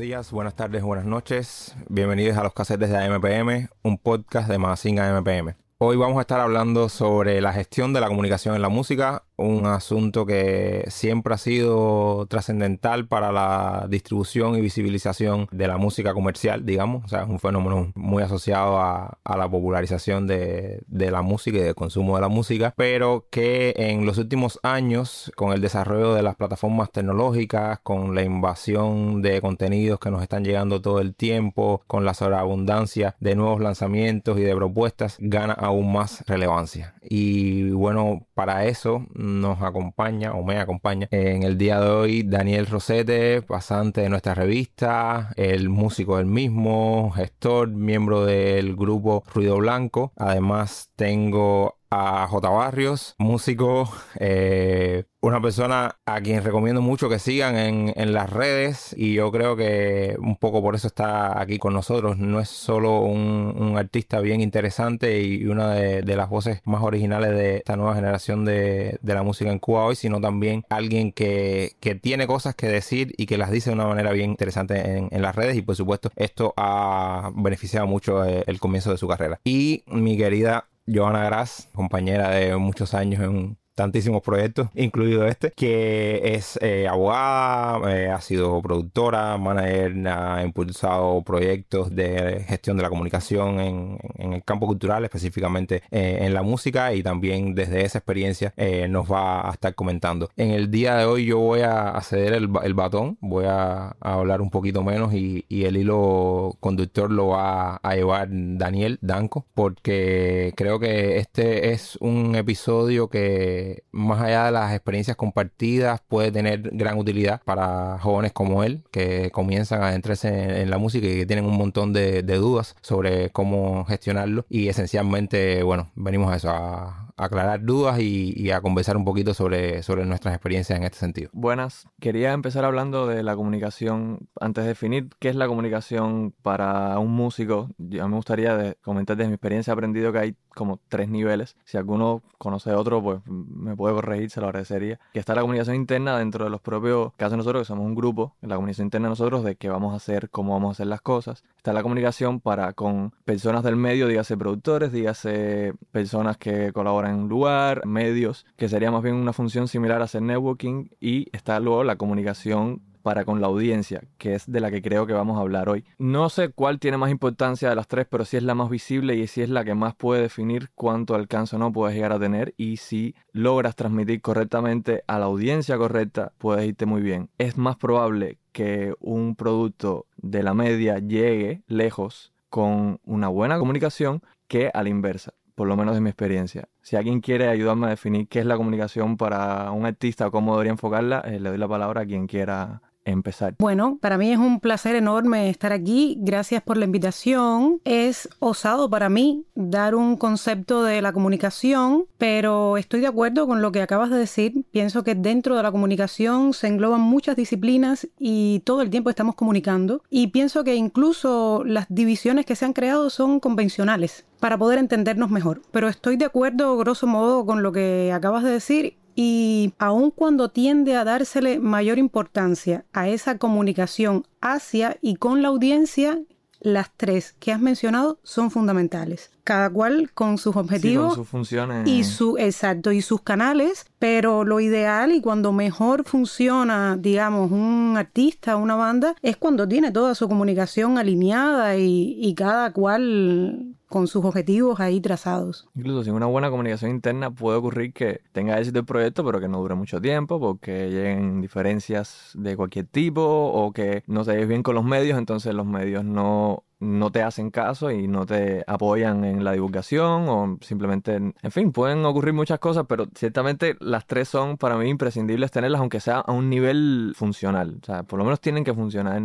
Días, buenas tardes, buenas noches. Bienvenidos a los casetes de AMPM, un podcast de Magazine AMPM. Hoy vamos a estar hablando sobre la gestión de la comunicación en la música, un asunto que siempre ha sido trascendental para la distribución y visibilización de la música comercial, digamos. O sea, es un fenómeno muy asociado a, la popularización de, de, la música y del consumo de la música, pero que en los últimos años, con el desarrollo de las plataformas tecnológicas, con la invasión de contenidos que nos están llegando todo el tiempo, con la sobreabundancia de nuevos lanzamientos y de propuestas, gana aún más relevancia. Y bueno, para eso nos acompaña o me acompaña en el día de hoy Daniel Rosete, pasante de nuestra revista, el músico del mismo, gestor, miembro del grupo Ruido Blanco. Además tengo a J. Barrios, músico, eh, una persona a quien recomiendo mucho que sigan en, en, las redes y yo creo que un poco por eso está aquí con nosotros. No es solo un, un artista bien interesante y una de, de, las voces más originales de esta nueva generación de, de, la música en Cuba hoy, sino también alguien que, que, tiene cosas que decir y que las dice de una manera bien interesante en, en las redes y por supuesto esto ha beneficiado mucho el, eh, el comienzo de su carrera. Y mi querida Joana Gras, compañera de muchos años en tantísimos proyectos, incluido este, que es eh, abogada, eh, ha sido productora, manager, ha impulsado proyectos de gestión de la comunicación en, el campo cultural, específicamente eh, en la música, y también desde esa experiencia nos va a estar comentando. En el día de hoy yo voy a ceder el, batón, voy a, hablar un poquito menos y, el hilo conductor lo va a llevar Daniel Danco, porque creo que este es un episodio que más allá de las experiencias compartidas, puede tener gran utilidad para jóvenes como él, que comienzan a adentrarse en, la música y que tienen un montón de, dudas sobre cómo gestionarlo. Y esencialmente, bueno, venimos a eso, a, aclarar dudas y, a conversar un poquito sobre, sobre nuestras experiencias en este sentido. Buenas, quería empezar hablando de la comunicación. Antes de definir qué es la comunicación para un músico, yo me gustaría comentar desde mi experiencia aprendido que hay como tres niveles. Si alguno conoce otro, pues me puede corregir, se lo agradecería. Que está la comunicación interna dentro de los propios casos nosotros, que somos un grupo, la comunicación interna de nosotros de qué vamos a hacer, cómo vamos a hacer las cosas. Está la comunicación para con personas del medio, dígase productores, dígase personas que colaboran en un lugar, medios, que sería más bien una función similar a hacer networking. Y está luego la comunicación para con la audiencia, que es de la que creo que vamos a hablar hoy. No sé cuál tiene más importancia de las tres, pero sí es la más visible y sí es la que más puede definir cuánto alcance o no puedes llegar a tener y si logras transmitir correctamente a la audiencia correcta, puedes irte muy bien. Es más probable que un producto de la media llegue lejos con una buena comunicación que a la inversa por lo menos de mi experiencia. Si alguien quiere ayudarme a definir qué es la comunicación para un artista o cómo debería enfocarla, eh, le doy la palabra a quien quiera empezar. Bueno, para mí es un placer enorme estar aquí. Gracias por la invitación. Es osado para mí dar un concepto de la comunicación, pero estoy de acuerdo con lo que acabas de decir. Pienso que dentro de la comunicación se engloban muchas disciplinas y todo el tiempo estamos comunicando. Y pienso que incluso las divisiones que se han creado son convencionales para poder entendernos mejor. Pero estoy de acuerdo, grosso modo, con lo que acabas de decir y aun cuando tiende a dársele mayor importancia a esa comunicación hacia y con la audiencia, las tres que has mencionado son fundamentales. Cada cual con sus objetivos con sus funciones. y su exacto y sus canales, pero lo ideal y cuando mejor funciona, digamos, un artista, una banda, es cuando tiene toda su comunicación alineada y, y cada cual con sus objetivos ahí trazados. Incluso sin una buena comunicación interna puede ocurrir que tenga éxito el proyecto, pero que no dure mucho tiempo, porque lleguen diferencias de cualquier tipo o que no se bien con los medios, entonces los medios no no te hacen caso y no te apoyan en la divulgación o simplemente, en fin, pueden ocurrir muchas cosas, pero ciertamente las tres son para mí imprescindibles tenerlas aunque sea a un nivel funcional, o sea, por lo menos tienen que funcionar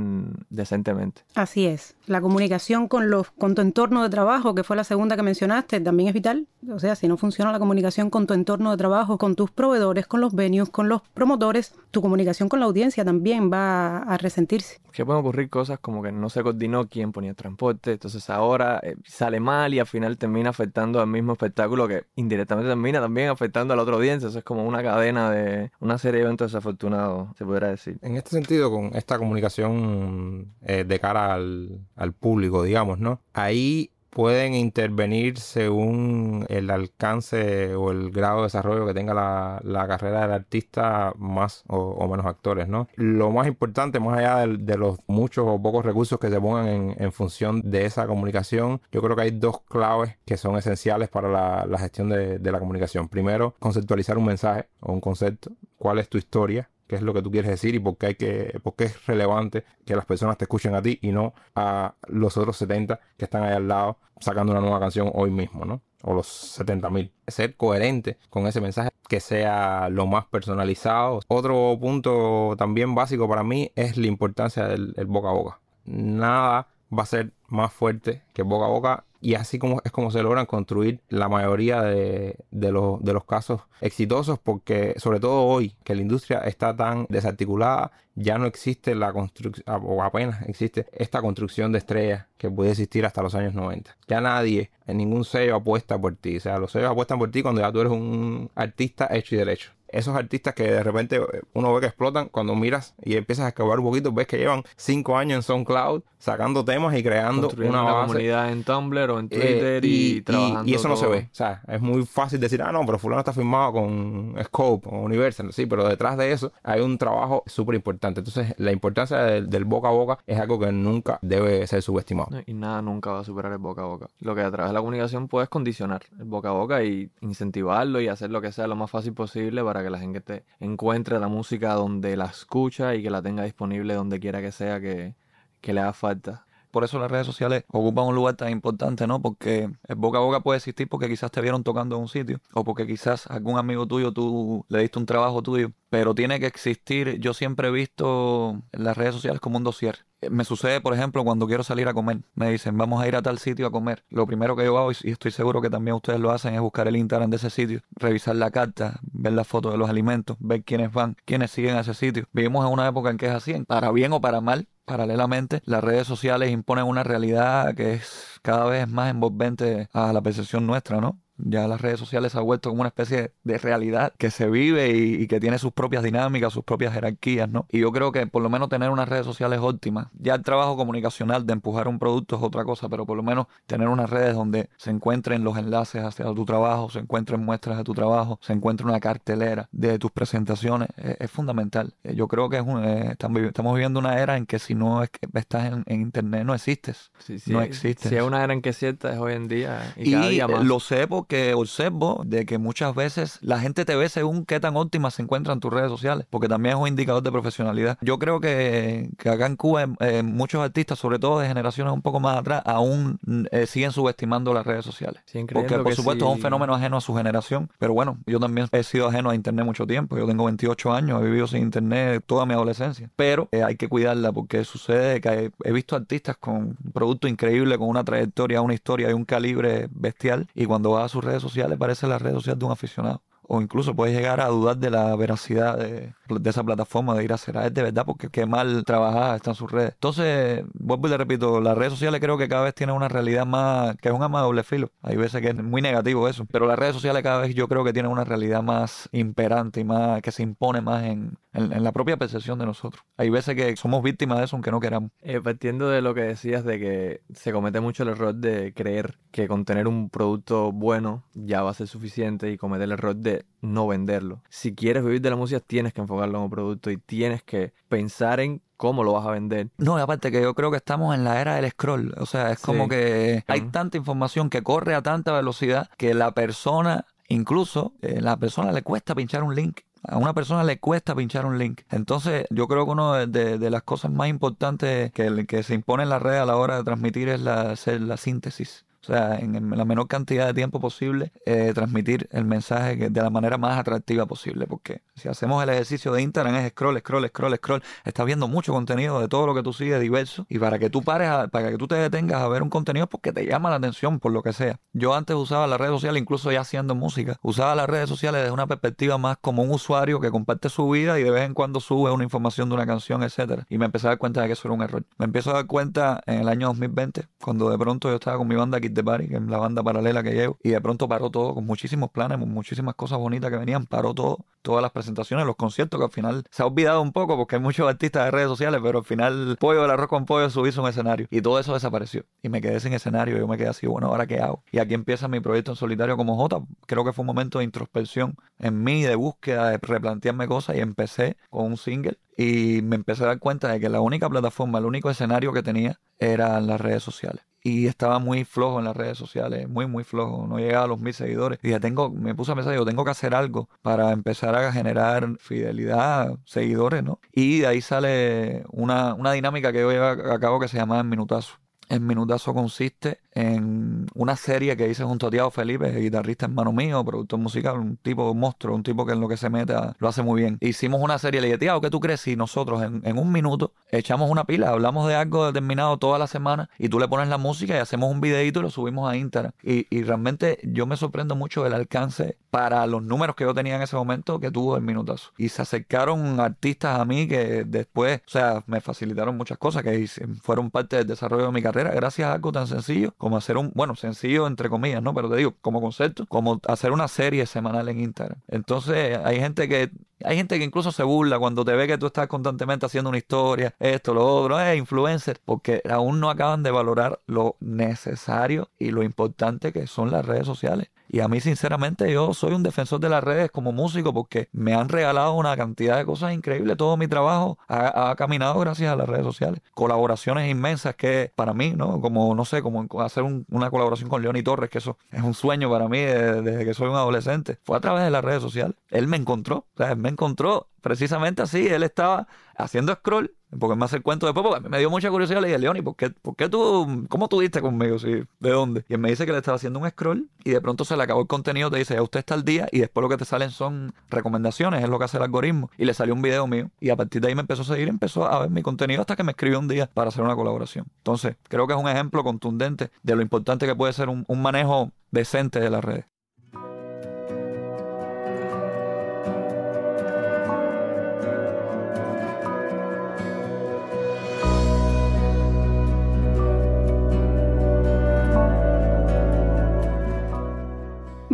decentemente. Así es. La comunicación con los con tu entorno de trabajo, que fue la segunda que mencionaste, también es vital. O sea, si no funciona la comunicación con tu entorno de trabajo, con tus proveedores, con los venues, con los promotores, tu comunicación con la audiencia también va a resentirse. Que pueden ocurrir cosas como que no se coordinó quién ponía transporte. Entonces ahora eh, sale mal y al final termina afectando al mismo espectáculo que indirectamente termina también afectando a la otra audiencia. Eso es como una cadena de una serie de eventos desafortunados, se podría decir. En este sentido, con esta comunicación eh, de cara al, al público, digamos, ¿no? Ahí pueden intervenir según el alcance o el grado de desarrollo que tenga la, carrera del artista, más o, menos actores, ¿no? Lo más importante, más allá de, los muchos o pocos recursos que se pongan en, función de esa comunicación, yo creo que hay dos claves que son esenciales para la, gestión de, de la comunicación. Primero, conceptualizar un mensaje o un concepto. ¿Cuál es tu historia? Qué es lo que tú quieres decir y por qué, hay que, por qué es relevante que las personas te escuchen a ti y no a los otros 70 que están ahí al lado sacando una nueva canción hoy mismo, ¿no? O los 70 mil. Ser coherente con ese mensaje, que sea lo más personalizado. Otro punto también básico para mí es la importancia del boca a boca. Nada va a ser más fuerte que boca a boca y así como es como se logran construir la mayoría de, los, de los casos exitosos porque sobre todo hoy que la industria está tan desarticulada ya no existe la construcción o apenas existe esta construcción de estrellas que puede existir hasta los años 90 ya nadie en ningún sello apuesta por ti. O sea los sellos apuestan por ti cuando ya tú eres un artista hecho y derecho esos artistas que de repente uno ve que explotan, cuando miras y empiezas a excavar un poquito, ves que llevan cinco años en SoundCloud sacando temas y creando una, base. comunidad en Tumblr o en eh, Twitter y, trabajando. Y, eso no se ve. O sea, es muy fácil decir, ah, no, pero fulano está firmado con Scope o Universal. Sí, pero detrás de eso hay un trabajo súper importante. Entonces, la importancia del, boca a boca es algo que nunca debe ser subestimado. y nada nunca va a superar el boca a boca. Lo que a través de la comunicación puedes condicionar el boca a boca y incentivarlo y hacer lo que sea lo más fácil posible para que la gente te encuentre la música donde la escucha y que la tenga disponible donde quiera que sea que, que le haga falta. Por eso las redes sociales ocupan un lugar tan importante, ¿no? Porque el boca a boca puede existir porque quizás te vieron tocando en un sitio o porque quizás algún amigo tuyo tú le diste un trabajo tuyo, pero tiene que existir. Yo siempre he visto las redes sociales como un dossier. Me sucede, por ejemplo, cuando quiero salir a comer. Me dicen, vamos a ir a tal sitio a comer. Lo primero que yo hago, y estoy seguro que también ustedes lo hacen, es buscar el Instagram de ese sitio, revisar la carta, ver las fotos de los alimentos, ver quiénes van, quiénes siguen a ese sitio. Vivimos en una época en que es así, para bien o para mal, paralelamente, las redes sociales imponen una realidad que es cada vez más envolvente a la percepción nuestra, ¿no? Ya las redes sociales se han vuelto como una especie de realidad que se vive y, que tiene sus propias dinámicas, sus propias jerarquías, ¿no? Y yo creo que por lo menos tener unas redes sociales óptimas, ya el trabajo comunicacional de empujar un producto es otra cosa, pero por lo menos tener unas redes donde se encuentren los enlaces hacia tu trabajo, se encuentren muestras de tu trabajo, se encuentre una cartelera de tus presentaciones, es, fundamental. Eh, yo creo que es un, eh, estamos, viviendo una era en que si no es que estás en, internet no existes. no existes. Si es una era en que cierta es hoy en día y, cada día más. lo sé que observo de que muchas veces la gente te ve según qué tan óptimas se encuentran tus redes sociales, porque también es un indicador de profesionalidad. Yo creo que, acá en Cuba eh, muchos artistas, sobre todo de generaciones un poco más atrás, aún eh, siguen subestimando las redes sociales. porque por supuesto es un fenómeno ajeno a su generación, pero bueno, yo también he sido ajeno a Internet mucho tiempo, yo tengo 28 años, he vivido sin Internet toda mi adolescencia, pero eh, hay que cuidarla porque sucede que he visto artistas con un producto increíble, con una trayectoria, una historia y un calibre bestial, y cuando vas a sus redes sociales parece la red social de un aficionado o incluso puedes llegar a dudar de la veracidad de, esa plataforma, de ir a hacer, es de verdad, porque qué mal trabajada están sus redes. Entonces, vuelvo y le repito, las redes sociales creo que cada vez tienen una realidad más, que es un arma de doble filo. Hay veces que es muy negativo eso, pero las redes sociales cada vez yo creo que tienen una realidad más imperante y más, que se impone más en, la propia percepción de nosotros. Hay veces que somos víctimas de eso aunque no queramos. Eh, partiendo de lo que decías de que se comete mucho el error de creer que con tener un producto bueno ya va a ser suficiente y cometer el error de no venderlo. Si quieres vivir de la música, tienes que enfocarlo en un producto y tienes que pensar en cómo lo vas a vender. No, aparte que yo creo que estamos en la era del scroll. O sea, es como que hay tanta información que corre a tanta velocidad que la persona, incluso, eh, la persona le cuesta pinchar un link. A una persona le cuesta pinchar un link. Entonces, yo creo que una de, las cosas más importantes que, que se impone en la red a la hora de transmitir es la, la síntesis. O sea, en, la menor cantidad de tiempo posible, eh, transmitir el mensaje de la manera más atractiva posible. Porque si hacemos el ejercicio de Instagram es scroll, scroll, scroll, scroll, estás viendo mucho contenido de todo lo que tú sigues diverso. Y para que tú pares, para que tú te detengas a ver un contenido porque te llama la atención por lo que sea. Yo antes usaba las redes sociales, incluso ya haciendo música, usaba las redes sociales desde una perspectiva más como un usuario que comparte su vida y de vez en cuando sube una información de una canción, etcétera. Y me empecé a dar cuenta de que eso era un error. Me empiezo a dar cuenta en el año 2020, cuando de pronto yo estaba con mi banda Kid the Party, que es la banda paralela que llevo, y de pronto paró todo, con muchísimos planes, muchísimas cosas bonitas que venían, paró todo, todas las presentaciones, los conciertos, que al final se ha olvidado un poco porque hay muchos artistas de redes sociales, pero al final pollo del arroz con pollo subirse un escenario. Y todo eso desapareció. Y me quedé sin escenario, yo me quedé así, bueno, ¿ahora qué hago? Y aquí empieza mi proyecto en solitario como J. Creo que fue un momento de introspección en mí, de búsqueda, de replantearme cosas, y empecé con un single y me empecé a dar cuenta de que la única plataforma, el único escenario que tenía eran las redes sociales. Y estaba muy flojo en las redes sociales, muy, muy flojo. No llegaba a los mil seguidores. Y ya tengo, me puse a pensar, yo tengo que hacer algo para empezar a generar fidelidad, seguidores, ¿no? Y de ahí sale una, una dinámica que yo llevo a cabo que se llama Minutazo. El minutazo consiste en una serie que hice junto a Tiago Felipe, guitarrista hermano mío, productor musical, un tipo monstruo, un tipo que en lo que se mete lo hace muy bien. Hicimos una serie, le dije, Tiago, ¿qué tú crees si nosotros en, un minuto echamos una pila, hablamos de algo determinado toda la semana y tú le pones la música y hacemos un videito y lo subimos a Instagram? Y, y realmente yo me sorprendo mucho del alcance para los números que yo tenía en ese momento que tuvo el minutazo. Y se acercaron artistas a mí que después, o sea, me facilitaron muchas cosas que fueron parte del desarrollo de mi carrera gracias a algo tan sencillo como hacer un, bueno, sencillo entre comillas, ¿no? Pero te digo, como concepto, como hacer una serie semanal en Instagram. Entonces, hay gente que hay gente que incluso se burla cuando te ve que tú estás constantemente haciendo una historia, esto, lo otro, eh, influencer, porque aún no acaban de valorar lo necesario y lo importante que son las redes sociales. Y a mí, sinceramente, yo soy un defensor de las redes como músico porque me han regalado una cantidad de cosas increíbles. Todo mi trabajo ha, caminado gracias a las redes sociales. Colaboraciones inmensas que para mí, ¿no? Como, no sé, como hacer una colaboración con Leoni Torres, que eso es un sueño para mí desde, que soy un adolescente. Fue a través de las redes sociales. Él me encontró, o sea, él me encontró precisamente así. Él estaba haciendo scroll, porque me hace el cuento después, porque me dio mucha curiosidad. Le dije, Leoni, ¿por qué, ¿por qué tú, cómo tú diste conmigo? ¿Sí? ¿De dónde? Y él me dice que le estaba haciendo un scroll y de pronto se le acabó el contenido, te dice, ya usted está al día y después lo que te salen son recomendaciones, es lo que hace el algoritmo. Y le salió un video mío y a partir de ahí me empezó a seguir, empezó a ver mi contenido hasta que me escribió un día para hacer una colaboración. Entonces, creo que es un ejemplo contundente de lo importante que puede ser un, un manejo decente de las redes.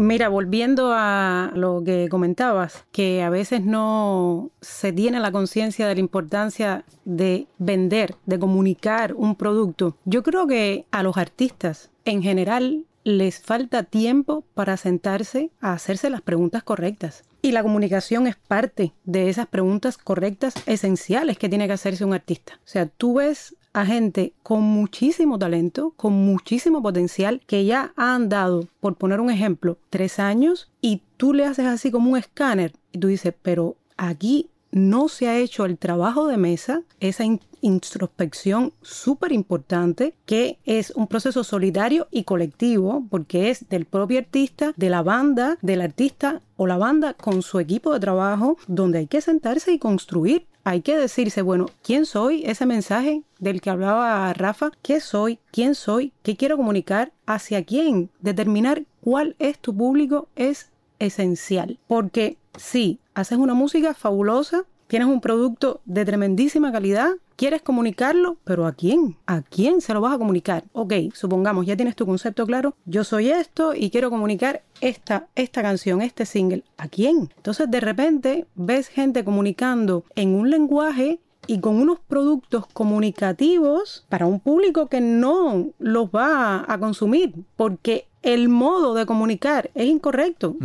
Mira, volviendo a lo que comentabas, que a veces no se tiene la conciencia de la importancia de vender, de comunicar un producto. Yo creo que a los artistas en general les falta tiempo para sentarse a hacerse las preguntas correctas. Y la comunicación es parte de esas preguntas correctas esenciales que tiene que hacerse un artista. O sea, tú ves a gente con muchísimo talento, con muchísimo potencial, que ya han dado, por poner un ejemplo, tres años y tú le haces así como un escáner y tú dices, pero aquí no se ha hecho el trabajo de mesa, esa introspección súper importante, que es un proceso solidario y colectivo, porque es del propio artista, de la banda, del artista o la banda con su equipo de trabajo, donde hay que sentarse y construir hay que decirse, bueno, ¿quién soy? Ese mensaje del que hablaba Rafa, ¿qué soy? ¿Quién soy? ¿Qué quiero comunicar? ¿Hacia quién? Determinar cuál es tu público es esencial. Porque si haces una música fabulosa, tienes un producto de tremendísima calidad, quieres comunicarlo, pero ¿a quién? ¿A quién se lo vas a comunicar? Ok, supongamos, ya tienes tu concepto claro, yo soy esto y quiero comunicar esta, esta canción, este single. ¿A quién? Entonces de repente ves gente comunicando en un lenguaje y con unos productos comunicativos para un público que no los va a consumir, porque el modo de comunicar es incorrecto.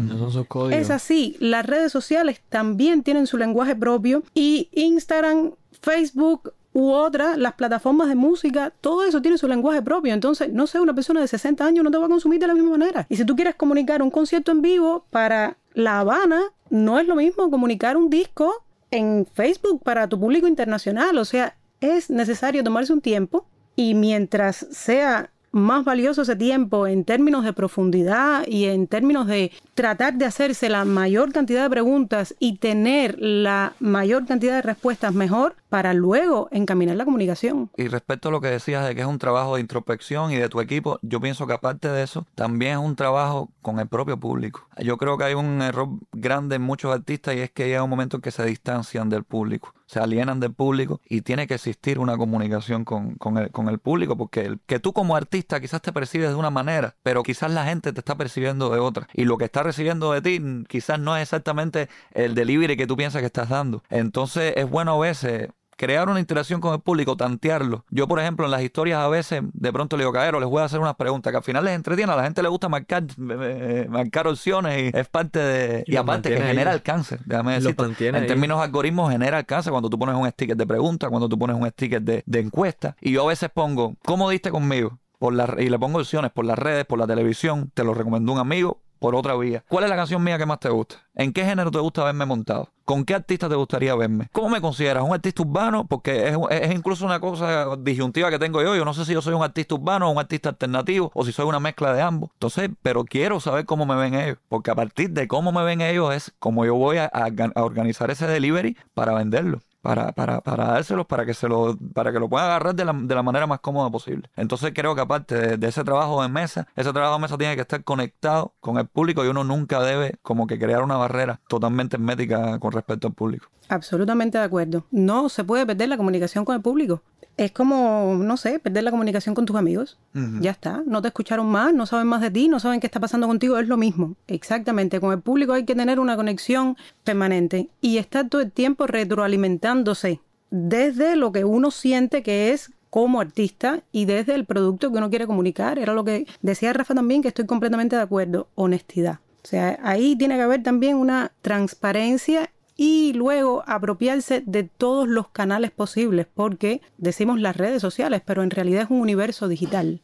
Es así, las redes sociales también tienen su lenguaje propio y Instagram, Facebook, u otras, las plataformas de música, todo eso tiene su lenguaje propio. Entonces, no sé, una persona de 60 años no te va a consumir de la misma manera. Y si tú quieres comunicar un concierto en vivo para La Habana, no es lo mismo comunicar un disco en Facebook para tu público internacional. O sea, es necesario tomarse un tiempo y mientras sea más valioso ese tiempo en términos de profundidad y en términos de tratar de hacerse la mayor cantidad de preguntas y tener la mayor cantidad de respuestas mejor para luego encaminar la comunicación. Y respecto a lo que decías de que es un trabajo de introspección y de tu equipo, yo pienso que aparte de eso, también es un trabajo con el propio público. Yo creo que hay un error grande en muchos artistas y es que llega un momento en que se distancian del público se alienan del público y tiene que existir una comunicación con, con, el, con el público, porque el, que tú como artista quizás te percibes de una manera, pero quizás la gente te está percibiendo de otra. Y lo que está recibiendo de ti quizás no es exactamente el delivery que tú piensas que estás dando. Entonces es bueno a veces crear una interacción con el público, tantearlo. Yo, por ejemplo, en las historias a veces de pronto le digo, caero, les voy a hacer unas preguntas que al final les entretiene, a la gente le gusta marcar, eh, marcar opciones y es parte de... Y, aparte que genera alcance, déjame decirte. En términos algoritmos genera alcance cuando tú pones un sticker de pregunta, cuando tú pones un sticker de, de encuesta. Y yo a veces pongo, ¿cómo diste conmigo? Por la, y le pongo opciones por las redes, por la televisión, te lo recomendó un amigo, por otra vía. ¿Cuál es la canción mía que más te gusta? ¿En qué género te gusta verme montado? ¿Con qué artista te gustaría verme? ¿Cómo me consideras? ¿Un artista urbano? Porque es, incluso una cosa disyuntiva que tengo yo. Yo no sé si yo soy un artista urbano o un artista alternativo o si soy una mezcla de ambos. Entonces, pero quiero saber cómo me ven ellos. Porque a partir de cómo me ven ellos es como yo voy a organizar ese delivery para venderlo para, para, para dárselos para que se lo, para que lo puedan agarrar de la, de la manera más cómoda posible. Entonces creo que aparte de, ese trabajo de mesa, ese trabajo de mesa tiene que estar conectado con el público y uno nunca debe como que crear una barrera totalmente hermética con respecto al público. Absolutamente de acuerdo. No se puede perder la comunicación con el público. Es como, no sé, perder la comunicación con tus amigos. Ya está. No te escucharon más, no saben más de ti, no saben qué está pasando contigo. Es lo mismo. Exactamente. Con el público hay que tener una conexión permanente y estar todo el tiempo retroalimentándose desde lo que uno siente que es como artista y desde el producto que uno quiere comunicar. Era lo que decía Rafa también, que estoy completamente de acuerdo. Honestidad. O sea, ahí tiene que haber también una transparencia y luego apropiarse de todos los canales posibles, porque decimos las redes sociales, pero en realidad es un universo digital.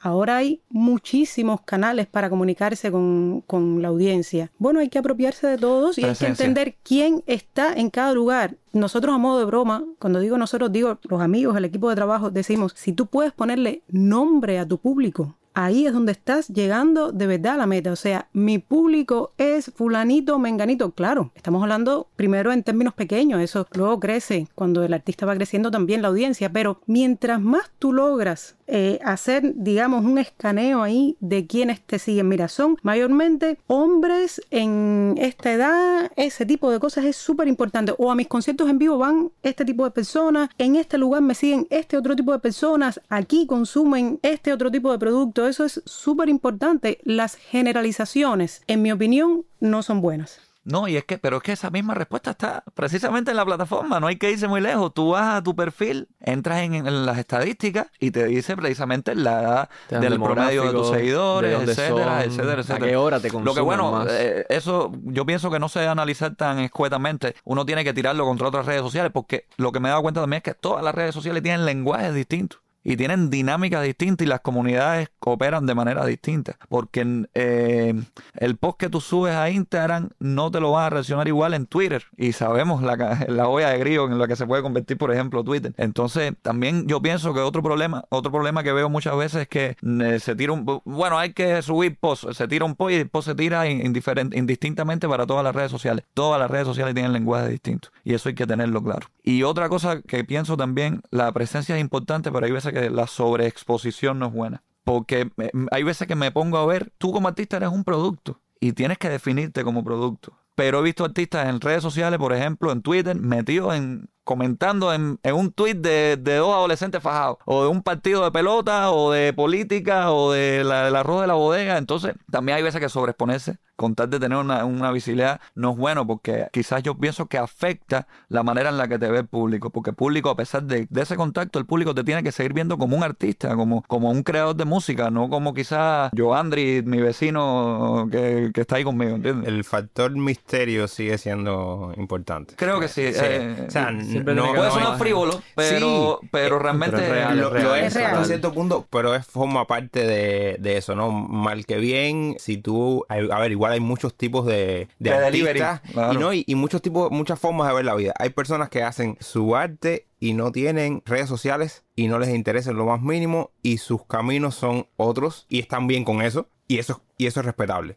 Ahora hay muchísimos canales para comunicarse con, con, la audiencia. Bueno, hay que apropiarse de todos y hay que entender quién está en cada lugar. Nosotros a modo de broma, cuando digo nosotros, digo los amigos, el equipo de trabajo, decimos, si tú puedes ponerle nombre a tu público, ahí es donde estás llegando de verdad a la meta. O sea, mi público es fulanito, menganito. Claro, estamos hablando primero en términos pequeños, eso luego crece cuando el artista va creciendo también la audiencia, pero mientras más tú logras eh, hacer, digamos, un escaneo ahí de quienes te siguen, mira, son mayormente hombres en esta edad, ese tipo de cosas es súper importante. O a mis conciertos en vivo van este tipo de personas, en este lugar me siguen este otro tipo de personas, aquí consumen este otro tipo de producto eso es súper importante. Las generalizaciones, en mi opinión, no son buenas. No, y es que, pero es que esa misma respuesta está precisamente en la plataforma, no hay que irse muy lejos. Tú vas a tu perfil, entras en, las estadísticas y te dice precisamente la edad del promedio de tus seguidores, etcétera, etcétera, etcétera. ¿A qué hora te Lo que bueno, eh, eso yo pienso que no se debe analizar tan escuetamente. Uno tiene que tirarlo contra otras redes sociales porque lo que me he dado cuenta también es que todas las redes sociales tienen lenguajes distintos y tienen dinámicas distintas y las comunidades cooperan de manera distinta. Porque eh, el post que tú subes a Instagram no te lo van a reaccionar igual en Twitter. Y sabemos la, la olla de grillo en la que se puede convertir, por ejemplo, Twitter. Entonces, también yo pienso que otro problema, otro problema que veo muchas veces es que eh, se tira un... Bueno, hay que subir post, se tira un post y el post se tira indistintamente para todas las redes sociales. Todas las redes sociales tienen lenguaje distinto. Y eso hay que tenerlo claro. Y otra cosa que pienso también, la presencia es importante, pero hay veces que la sobreexposición no es buena. Porque hay veces que me pongo a ver, tú como artista eres un producto y tienes que definirte como producto. Pero he visto artistas en redes sociales, por ejemplo, en Twitter, metidos en comentando en, un tuit de, dos adolescentes fajados, o de un partido de pelota, o de política, o de la, del arroz de la bodega. Entonces, también hay veces que sobreexponerse con tal de tener una, visibilidad no es bueno porque quizás yo pienso que afecta la manera en la que te ve el público, porque el público a pesar de, ese contacto, el público te tiene que seguir viendo como un artista, como, como un creador de música, no como quizás yo, Andri, mi vecino que, está ahí conmigo, ¿entiendes? El factor misterio sigue siendo importante. Creo que sí. Eh, o sea, no, puede sonar frívolo, pero, pero realmente lo, es, hasta cierto punto, pero es forma parte de, de, eso, ¿no? Mal que bien, si tú, a ver, igual hay muchos tipos de, de, artistas y, ¿no? y, muchos tipos, muchas formas de ver la vida. Hay personas que hacen su arte y no tienen redes sociales y no les interesa en lo más mínimo y sus caminos son otros y están bien con eso y eso, y eso es respetable.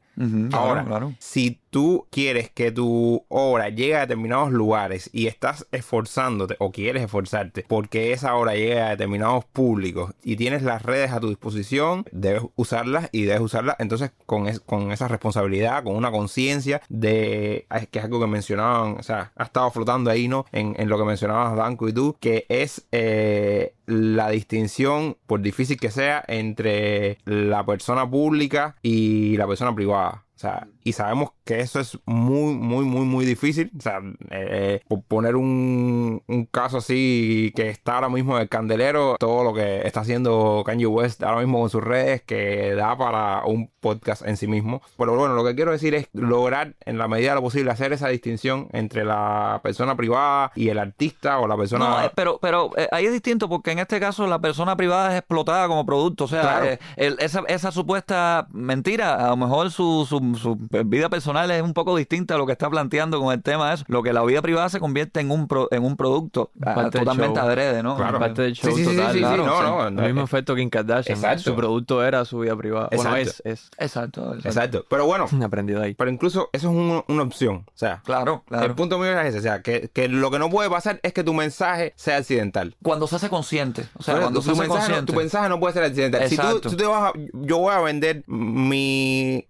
Ahora, claro. si tú quieres que tu obra llegue a determinados lugares y estás esforzándote o quieres esforzarte porque esa obra llegue a determinados públicos y tienes las redes a tu disposición, debes usarlas y debes usarlas entonces con, es- con esa responsabilidad, con una conciencia de, es que es algo que mencionaban, o sea, ha estado flotando ahí, ¿no? En, en lo que mencionabas Danco y tú, que es eh, la distinción, por difícil que sea, entre la persona pública y la persona privada. Sea, y sabemos que eso es muy, muy, muy, muy difícil. O sea, eh, por poner un, un caso así que está ahora mismo en el candelero, todo lo que está haciendo Kanye West ahora mismo con sus redes, que da para un podcast en sí mismo. Pero bueno, lo que quiero decir es lograr en la medida de lo posible hacer esa distinción entre la persona privada y el artista o la persona... No, eh, pero, pero eh, ahí es distinto porque en este caso la persona privada es explotada como producto. O sea, Claro. eh, el- esa, esa supuesta mentira, a lo mejor su, su, su vida personal es un poco distinta a lo que está planteando con el tema de eso. Lo que la vida privada se convierte en un, pro- en un producto ah, totalmente show. adrede, ¿no? Claro. Parte del show sí, sí, total. sí, sí, claro, no, sí. no, El no, mismo efecto Kim Kardashian. Exacto. Su producto era su vida privada. Bueno, Exacto. es, es. Exacto, exacto. Exacto. Pero bueno, Aprendido ahí. pero incluso eso es un- una opción. O sea, Claro, El punto mío es ese, o sea, que, que lo que no puede pasar es que tu mensaje sea accidental. Cuando se hace consciente. O sea, cuando tu, se hace mensaje no, consciente. tu mensaje no puede ser accidental. Si tú, Exacto. si tú te vas a- yo voy a vender mi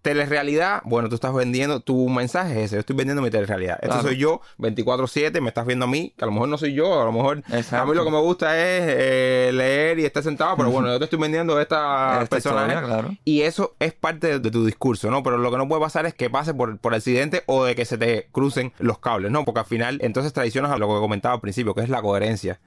bueno, tú estás vendiendo, tu mensaje es ese, yo estoy vendiendo mi telerrealidad. Esto Claro. soy yo, 24/7, me estás viendo a mí, que a lo mejor no soy yo, a lo mejor Exacto. a mí lo que me gusta es eh, leer y estar sentado, pero bueno, yo te estoy vendiendo esta, Esta claro. Y eso es parte de, de tu discurso, ¿no? Pero lo que no puede pasar es que pase por, por accidente o de que se te crucen los cables, ¿no? Porque al final, entonces traicionas a lo que comentaba al principio, que es la coherencia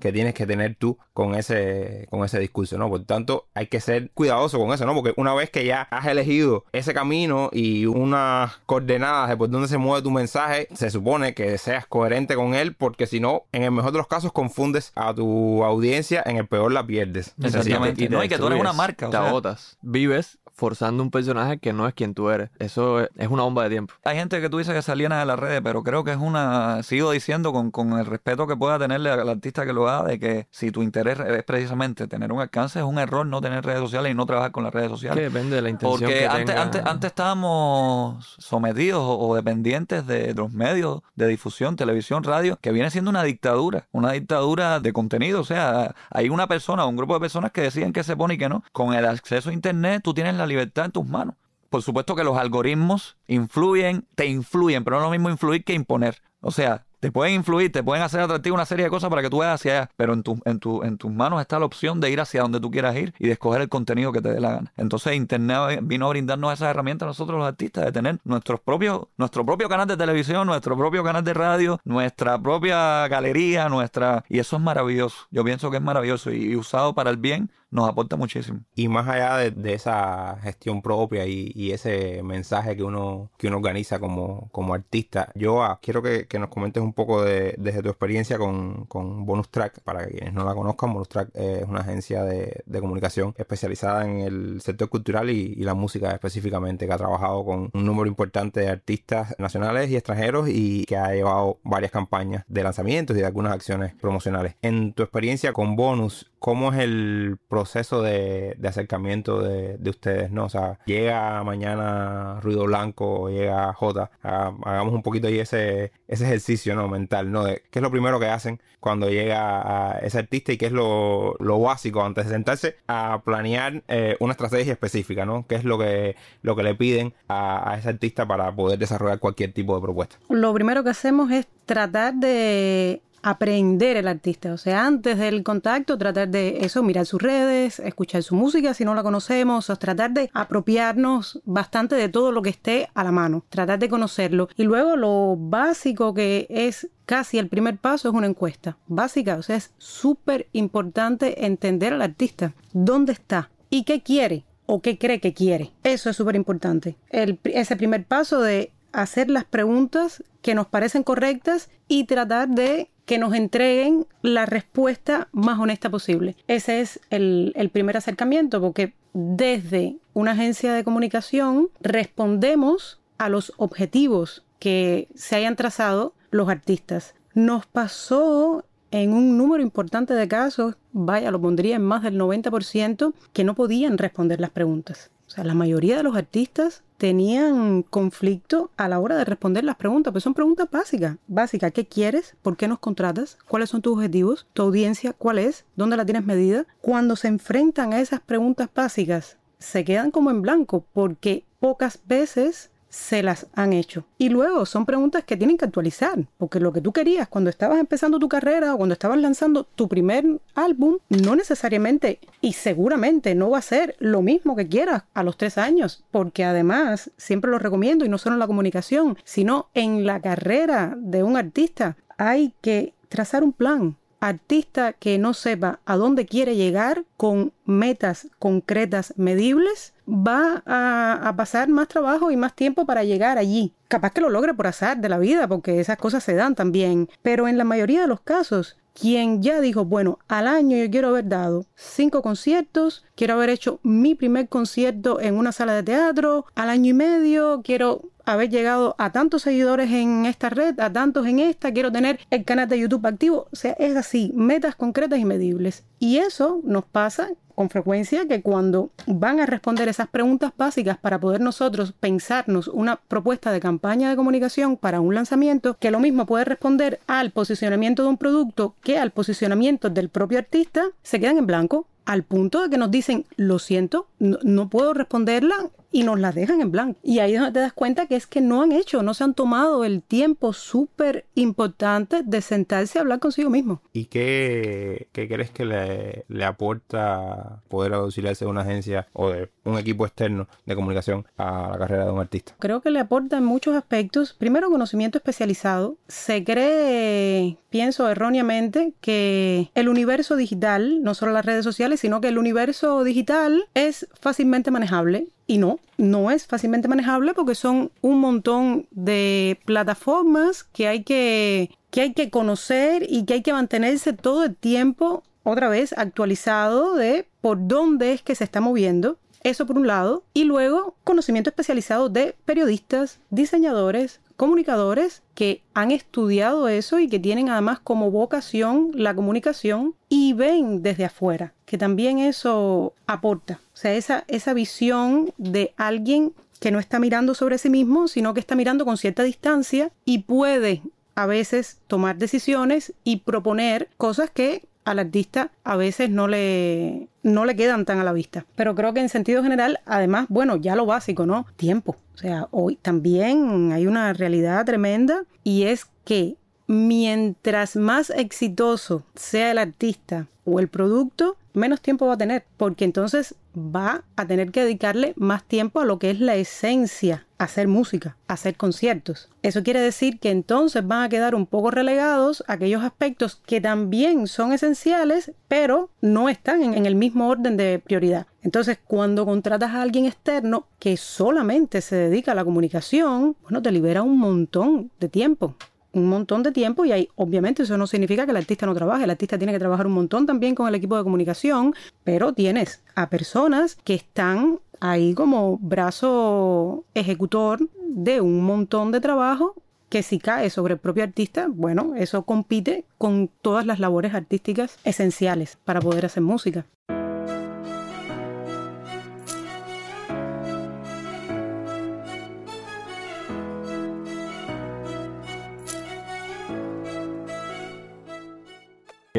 que tienes que tener tú con ese, con ese discurso, ¿no? Por tanto, hay que ser cuidadoso con eso, ¿no? Porque una vez que ya has elegido ese camino y unas coordenadas de por dónde se mueve tu mensaje, se supone que seas coherente con él, porque si no, en el mejor de los casos, confundes a tu audiencia, en el peor la pierdes. Exactamente. te No, y que tú eres una marca, o Te sea. agotas. Vives forzando un personaje que no es quien tú eres. Eso es, una bomba de tiempo. Hay gente que tú dices que se aliena de las redes, pero creo que es una, sigo diciendo con, con el respeto que pueda tenerle al artista que lo haga, de que si tu interés es precisamente tener un alcance, es un error no tener redes sociales y no trabajar con las redes Que sociales. depende de la intención Porque que antes, tenga. antes, antes estábamos sometidos o, dependientes de los medios de difusión, televisión, radio, que viene siendo una dictadura, una dictadura de contenido. O sea, hay una persona o un grupo de personas que deciden qué se pone y qué no. Con el acceso a Internet, tú tienes la libertad en tus manos. Por supuesto que los algoritmos influyen, te influyen, pero no es lo mismo influir que imponer. O sea, te pueden influir, te pueden hacer atractivo una serie de cosas para que tú vayas hacia allá, pero en, tu, en, tu, en tus manos está la opción de ir hacia donde tú quieras ir y de escoger el contenido que te dé la gana. Entonces Internet vino a brindarnos esas herramientas a nosotros los artistas de tener nuestros propios, nuestro propio canal de televisión, nuestro propio canal de radio, nuestra propia galería, nuestra... Y eso es maravilloso. Yo pienso que es maravilloso y, y usado para el bien nos aporta muchísimo. Y más allá de, de esa gestión propia y, y ese mensaje que uno, que uno organiza como, como artista, yo quiero que, que nos comentes un poco de, desde tu experiencia con, con Bonus Track. Para quienes no la conozcan, Bonus Track es una agencia de, de comunicación especializada en el sector cultural y, y la música específicamente, que ha trabajado con un número importante de artistas nacionales y extranjeros y que ha llevado varias campañas de lanzamientos y de algunas acciones promocionales. En tu experiencia con Bonus, ¿cómo es el proceso de, de acercamiento de, de ustedes? ¿no? O sea, llega mañana Ruido Blanco llega J, ha- hagamos un poquito ahí ese, ese ejercicio ¿no? mental, ¿no? De qué es lo primero que hacen cuando llega a ese artista y qué es lo, básico antes de sentarse a planear eh, una estrategia específica, ¿no? ¿Qué es lo que, lo que le piden a ese artista para poder desarrollar cualquier tipo de propuesta? Lo primero que hacemos es tratar de aprender el artista, o sea, antes del contacto, tratar de eso, mirar sus redes, escuchar su música si no la conocemos, o tratar de apropiarnos bastante de todo lo que esté a la mano, tratar de conocerlo. Y luego lo básico que es casi el primer paso es una encuesta básica, o sea, es súper importante entender al artista, dónde está y qué quiere o qué cree que quiere. Eso es súper importante. Ese primer paso de hacer las preguntas que nos parecen correctas y tratar de que nos entreguen la respuesta más honesta posible. Ese es el, primer acercamiento, porque desde una agencia de comunicación respondemos a los objetivos que se hayan trazado los artistas. Nos pasó en un número importante de casos, vaya, lo pondría en más del 90%, que no podían responder las preguntas. O sea, la mayoría de los artistas tenían conflicto a la hora de responder las preguntas, pues son preguntas básicas. Básicas, ¿qué quieres? ¿Por qué nos contratas? ¿Cuáles son tus objetivos? ¿Tu audiencia cuál es? ¿Dónde la tienes medida? Cuando se enfrentan a esas preguntas básicas, se quedan como en blanco porque pocas veces se las han hecho. Y luego son preguntas que tienen que actualizar, porque lo que tú querías cuando estabas empezando tu carrera o cuando estabas lanzando tu primer álbum, no necesariamente y seguramente no va a ser lo mismo que quieras a los tres años, porque además, siempre lo recomiendo, y no solo en la comunicación, sino en la carrera de un artista, hay que trazar un plan, artista que no sepa a dónde quiere llegar con metas concretas, medibles, va a, pasar más trabajo y más tiempo para llegar allí. Capaz que lo logre por azar de la vida, porque esas cosas se dan también. Pero en la mayoría de los casos, quien ya dijo, bueno, al año yo quiero haber dado cinco conciertos, quiero haber hecho mi primer concierto en una sala de teatro, al año y medio quiero haber llegado a tantos seguidores en esta red, a tantos en esta, quiero tener el canal de YouTube activo. O sea, es así, metas concretas y medibles. Y eso nos pasa con frecuencia que cuando van a responder esas preguntas básicas para poder nosotros pensarnos una propuesta de campaña de comunicación para un lanzamiento, que lo mismo puede responder al posicionamiento de un producto que al posicionamiento del propio artista, se quedan en blanco al punto de que nos dicen, lo siento, no, puedo responderla y nos la dejan en blanco. Y ahí es donde te das cuenta que es que no han hecho, no se han tomado el tiempo súper importante de sentarse a hablar consigo mismo. ¿Y qué, qué crees que le, le, aporta poder auxiliarse de una agencia o de un equipo externo de comunicación a la carrera de un artista? Creo que le aporta en muchos aspectos. Primero, conocimiento especializado. Se cree, pienso erróneamente, que el universo digital, no solo las redes sociales, sino que el universo digital es fácilmente manejable. Y no, no es fácilmente manejable porque son un montón de plataformas que hay que, que hay que conocer y que hay que mantenerse todo el tiempo otra vez actualizado de por dónde es que se está moviendo. Eso por un lado. Y luego conocimiento especializado de periodistas, diseñadores, comunicadores que han estudiado eso y que tienen además como vocación la comunicación y ven desde afuera, que también eso aporta. O sea, esa, esa visión de alguien que no está mirando sobre sí mismo, sino que está mirando con cierta distancia y puede a veces tomar decisiones y proponer cosas que al artista a veces no le, no le quedan tan a la vista. Pero creo que en sentido general, además, bueno, ya lo básico, ¿no? Tiempo. O sea, hoy también hay una realidad tremenda y es que mientras más exitoso sea el artista o el producto, menos tiempo va a tener, porque entonces va a tener que dedicarle más tiempo a lo que es la esencia, hacer música, hacer conciertos. Eso quiere decir que entonces van a quedar un poco relegados aquellos aspectos que también son esenciales, pero no están en, el mismo orden de prioridad. Entonces, cuando contratas a alguien externo que solamente se dedica a la comunicación, bueno, te libera un montón de tiempo un montón de tiempo y ahí obviamente eso no significa que el artista no trabaje, el artista tiene que trabajar un montón también con el equipo de comunicación, pero tienes a personas que están ahí como brazo ejecutor de un montón de trabajo que si cae sobre el propio artista, bueno, eso compite con todas las labores artísticas esenciales para poder hacer música.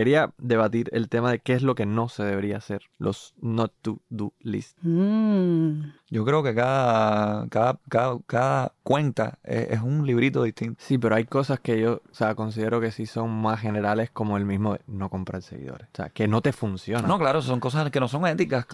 Quería debatir el tema de qué es lo que no se debería hacer, los not to do list. Mm. Yo creo que cada, cada, cada, cuenta es, un librito distinto. Sí, pero hay cosas que yo, o sea, considero que sí son más generales como el mismo de no comprar seguidores. O sea, que no te funciona. No, claro, son cosas que no son éticas.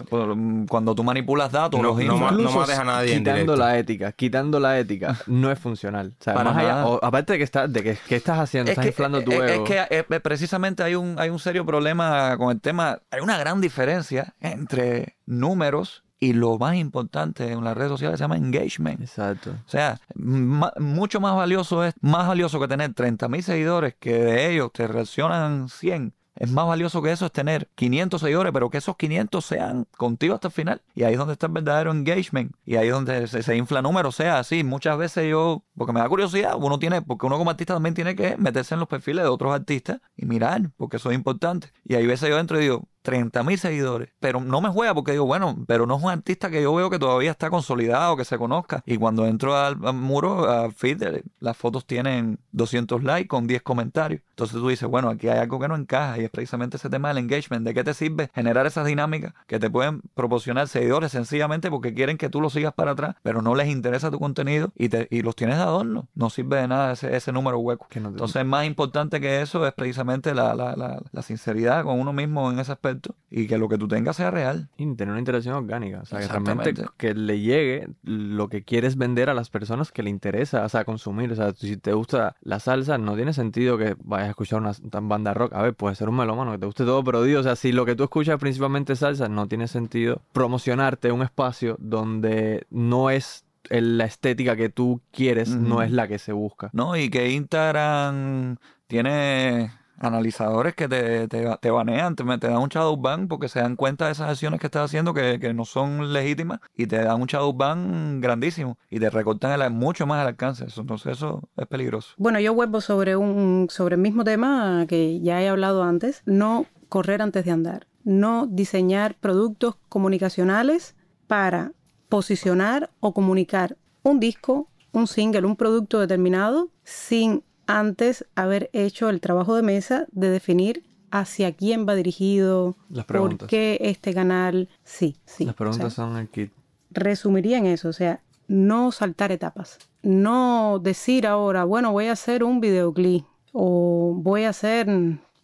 Cuando tú manipulas datos, no, los no, mates a nadie Quitando la ética, quitando la ética, no es funcional. O sea, más allá, aparte de que, estás, de que, estás haciendo, estás inflando tu ego. Es que eh, precisamente hay un, hay un serio problema con el tema. Hay una gran diferencia entre números y lo más importante en las redes sociales se llama engagement. Exacto. O sea, mucho más valioso es, más valioso que tener 30 mil seguidores que de ellos te reaccionan 100 Es más valioso que eso es tener 500 seguidores, pero que esos 500 sean contigo hasta el final. Y ahí es donde está el verdadero engagement. Y ahí es donde se, infla número. O sea, así, muchas veces yo, porque me da curiosidad, uno tiene, porque uno como artista también tiene que meterse en los perfiles de otros artistas y mirar, porque eso es importante. Y hay veces yo entro y digo, 30 mil seguidores. Pero no me juega porque digo, bueno, pero no es un artista que yo veo que todavía está consolidado, que se conozca. Y cuando entro al, al muro, al feed, eh, las fotos tienen 200 likes con 10 comentarios. Entonces tú dices, bueno, aquí hay algo que no encaja y es precisamente ese tema del engagement. ¿De qué te sirve generar esas dinámicas que te pueden proporcionar seguidores sencillamente porque quieren que tú los sigas para atrás, pero no les interesa tu contenido y, te, y los tienes de adorno? No sirve de nada ese, ese número hueco. No Entonces, más importante que eso es precisamente la, la, la, la sinceridad con uno mismo en ese aspecto y que lo que tú tengas sea real. Y tener una interacción orgánica. O sea, que realmente que le llegue lo que quieres vender a las personas que le interesa, o sea, consumir. O sea, si te gusta la salsa, no tiene sentido que vayas a escuchar una banda rock. A ver, puede ser un melómano que te guste todo, pero digo, o sea, si lo que tú escuchas es principalmente salsa, no tiene sentido promocionarte un espacio donde no es la estética que tú quieres, no es la que se busca. ¿no? Y que Instagram tiene analizadores que te, te, te banean, te, te dan un shadow ban porque se dan cuenta de esas acciones que estás haciendo que, que no son legítimas y te dan un shadow ban grandísimo y te recortan mucho más el alcance. Entonces eso es peligroso. Bueno, yo vuelvo sobre un sobre el mismo tema que ya he hablado antes, no correr antes de andar, no diseñar productos comunicacionales para posicionar o comunicar un disco, un single, un producto determinado sin antes haber hecho el trabajo de mesa de definir hacia quién va dirigido, Las por qué este canal, sí, sí. Las o preguntas sea, son el kit. resumiría en eso, o sea, no saltar etapas, no decir ahora, bueno, voy a hacer un videoclip o voy a hacer,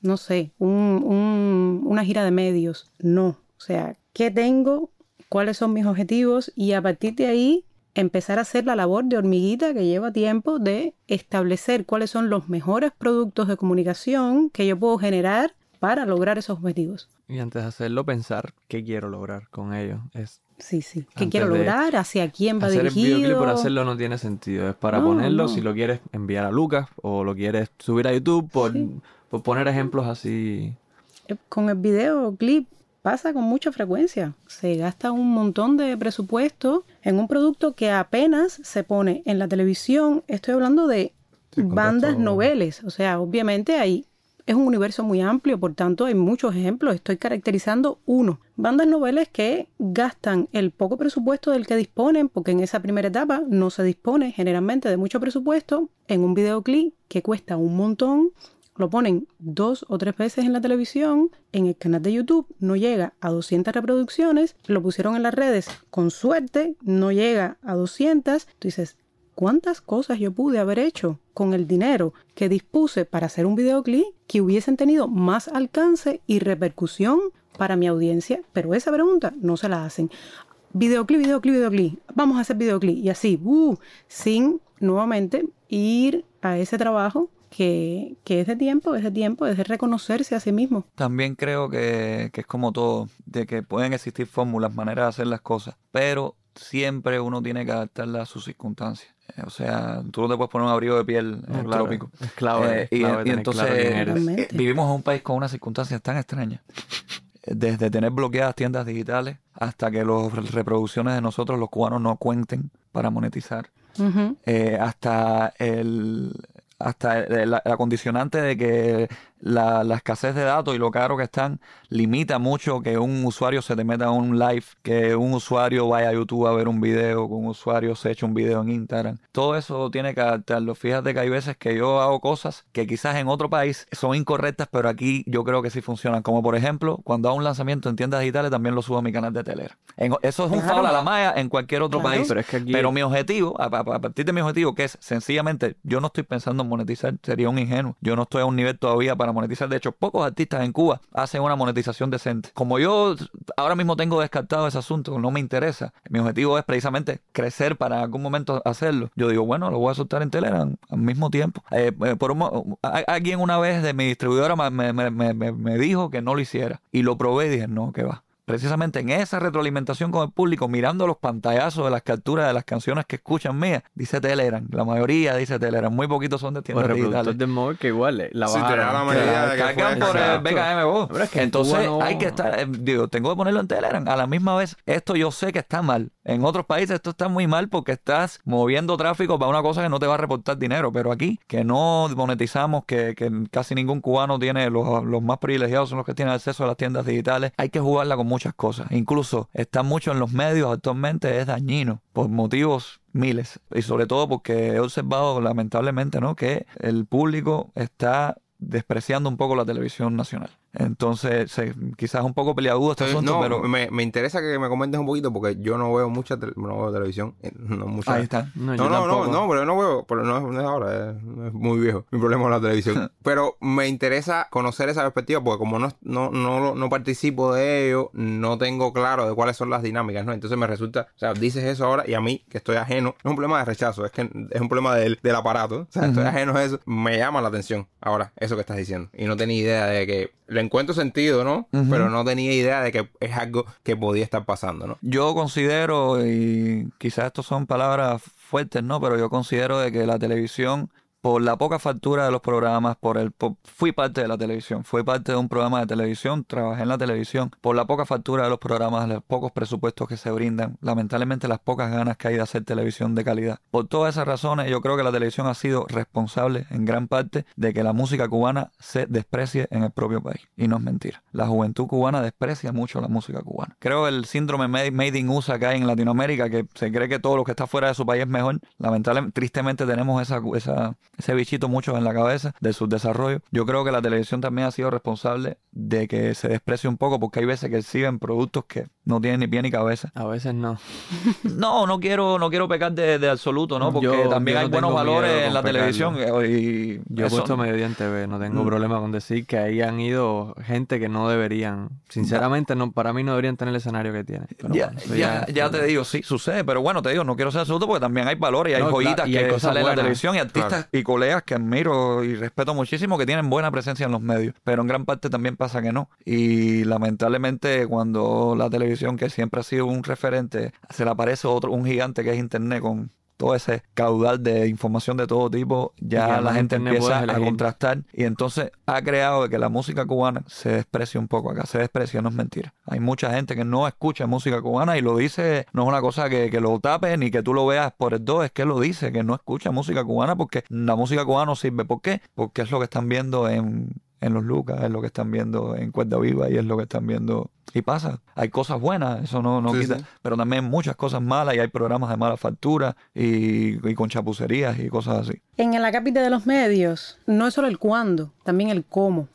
no sé, un- un- una gira de medios, no, o sea, ¿qué tengo? ¿Cuáles son mis objetivos? Y a partir de ahí empezar a hacer la labor de hormiguita que lleva tiempo de establecer cuáles son los mejores productos de comunicación que yo puedo generar para lograr esos objetivos. Y antes de hacerlo, pensar qué quiero lograr con ello. Es Sí, sí. ¿Qué quiero lograr? ¿Hacia quién va hacer el dirigido? videoclip por hacerlo no tiene sentido. Es para No, ponerlo no. si lo quieres enviar a Lucas o lo quieres subir a YouTube por, Sí. por poner ejemplos así. Eh, Con el videoclip pasa con mucha frecuencia. Se gasta un montón de presupuesto en un producto que apenas se pone en la televisión. Estoy hablando de Sí, bandas noveles. O sea, obviamente ahí es un universo muy amplio, por tanto hay muchos ejemplos. Estoy caracterizando uno. Bandas noveles que gastan el poco presupuesto del que disponen, porque en esa primera etapa no se dispone generalmente de mucho presupuesto, en un videoclip que cuesta un montón lo ponen dos o tres veces en la televisión, en el canal de YouTube no llega a 200 reproducciones, lo pusieron en las redes, con suerte no llega a 200, tú dices, ¿cuántas cosas yo pude haber hecho con el dinero que dispuse para hacer un videoclip que hubiesen tenido más alcance y repercusión para mi audiencia? Pero esa pregunta no se la hacen. Videoclip, videoclip, videoclip. Vamos a hacer videoclip. Y así, uh, sin nuevamente ir a ese trabajo que, que es de tiempo, es de tiempo, es de reconocerse a sí mismo. También creo que, que es como todo, de que pueden existir fórmulas, maneras de hacer las cosas, pero siempre uno tiene que adaptarla a sus circunstancias. Eh, O sea, tú no te puedes poner un abrigo de piel en No, el claro, trópico. Es clave, Eh, es y, clave y tener entonces claro quién eres. Totalmente. eh, vivimos en un país con unas circunstancias tan extrañas. Desde tener bloqueadas tiendas digitales hasta que las reproducciones de nosotros, los cubanos, no cuenten para monetizar. Eh, hasta el hasta la- la condicionante de que la, la escasez de datos y lo caro que están limita mucho que un usuario se te meta a un live, que un usuario vaya a YouTube a ver un video, que un usuario se eche un video en Instagram. Todo eso tiene que adaptarlo. Fíjate que hay veces que yo hago cosas que quizás en otro país son incorrectas, pero aquí yo creo que sí funcionan. Como por ejemplo, cuando hago un lanzamiento en tiendas digitales, también lo subo a mi canal de Telera. En- eso es un Claro. foul a la malla en cualquier otro Claro. país. Pero es que aquí Pero mi objetivo, a, a- a partir de mi objetivo, que es sencillamente, yo no estoy pensando en monetizar, sería un ingenuo. Yo no estoy a un nivel todavía para monetizar. De hecho, pocos artistas en Cuba hacen una monetización decente. Como yo ahora mismo tengo descartado ese asunto, no me interesa. Mi objetivo es precisamente crecer para algún momento hacerlo. Yo digo, bueno, lo voy a soltar en Telegram al mismo tiempo. Eh, eh, por un alguien una vez de mi distribuidora me- me- me- me dijo que no lo hiciera. Y lo probé y dije, no, que va. Precisamente en esa retroalimentación con el público, mirando los pantallazos de las capturas de las canciones que escuchan mías, dice Telegram. La mayoría dice Telegram. Muy poquitos son de tiendas Pues digitales. de móvil que igual eh, la Sí, te da bajaron. la medida de que Cargan por el. BKM es que Entonces no- hay que estar, eh, digo, tengo que ponerlo en Telegram. A la misma vez, esto yo sé que está mal. En otros países esto está muy mal porque estás moviendo tráfico para una cosa que no te va a reportar dinero. Pero aquí, que no monetizamos, que, que casi ningún cubano tiene, los, los más privilegiados son los que tienen acceso a las tiendas digitales, hay que jugarla con muchas cosas. Incluso está mucho en los medios actualmente, es dañino por motivos miles. Y sobre todo porque he observado lamentablemente ¿no? que el público está despreciando un poco la televisión nacional. Entonces, se- quizás un poco peleagudo este asunto, no, pero me, me interesa que me comentes un poquito porque yo no veo mucha no veo televisión, eh, no mucha. ahí está. No, No, no, no, no, pero yo no veo, pero no, es- no es ahora, es, no es muy viejo mi problema con la televisión. pero me interesa conocer esa perspectiva porque como no, no, no, lo- no participo de ello, no tengo claro de cuáles son las dinámicas, ¿no? Entonces me resulta, o sea, dices eso ahora y a mí, que estoy ajeno, no es un problema de rechazo, es que es un problema del, del aparato, o sea, estoy ajeno a eso, me llama la atención ahora, eso que estás diciendo. Y no tenía idea de que, le encuentro sentido, ¿no? Pero no tenía idea de que es algo que podía estar pasando, ¿no? Yo considero, y quizás estos son palabras fuertes, ¿no? Pero yo considero de que la televisión, por la poca factura de los programas, por el fui parte de la televisión, fui parte de un programa de televisión, trabajé en la televisión, por la poca factura de los programas, los pocos presupuestos que se brindan, lamentablemente las pocas ganas que hay de hacer televisión de calidad. Por todas esas razones, yo creo que la televisión ha sido responsable en gran parte de que la música cubana se desprecie en el propio país. Y no es mentira. La juventud cubana desprecia mucho la música cubana. Creo el síndrome made in USA que hay en Latinoamérica, que se cree que todo lo que está fuera de su país es mejor. Lamentablemente, tristemente tenemos esa, esa, ese bichito mucho en la cabeza de su desarrollo. Yo creo que la televisión también ha sido responsable de que se desprecie un poco porque hay veces que exhiben productos que no tienen ni pie ni cabeza. A veces no. No, no quiero, no quiero pecar de, de absoluto, ¿no? Porque Yo- también yo hay no buenos valores en la pecarlo. televisión. eh, Y Yo he puesto Mediodía en TV, no tengo Mm. problema con decir que ahí han ido gente que no deberían. Sinceramente, no, para mí no deberían tener el escenario que tienen. Ya, bueno, ya, ya te digo, sí, sucede, pero bueno, te digo, no quiero ser absoluto porque también hay valores y hay No, joyitas hay que cosas salen en la televisión y artistas y colegas que admiro y respeto muchísimo que tienen buena presencia en los medios, pero en gran parte también pasa que no. Y lamentablemente cuando la televisión, que siempre ha sido un referente, se le aparece otro, un gigante que es Internet con todo ese caudal de información de todo tipo, ya la en gente empieza a contrastar y entonces ha creado que la música cubana se desprecia un poco acá, se desprecia, no es mentira. Hay mucha gente que no escucha música cubana y lo dice, no es una cosa que, que lo tape ni que tú lo veas por el dos, es que lo dice, que no escucha música cubana porque la música cubana no sirve. ¿Por qué? Porque es lo que están viendo en, en los Lucas, es lo que están viendo en Cuerda Viva y es lo que están viendo. Y pasa, hay cosas buenas, eso no, no Sí, quita, sí. pero también muchas cosas malas y hay programas de mala factura y, y con chapucerías y cosas así. En la cápita de los medios, no es solo el cuándo, también el cómo.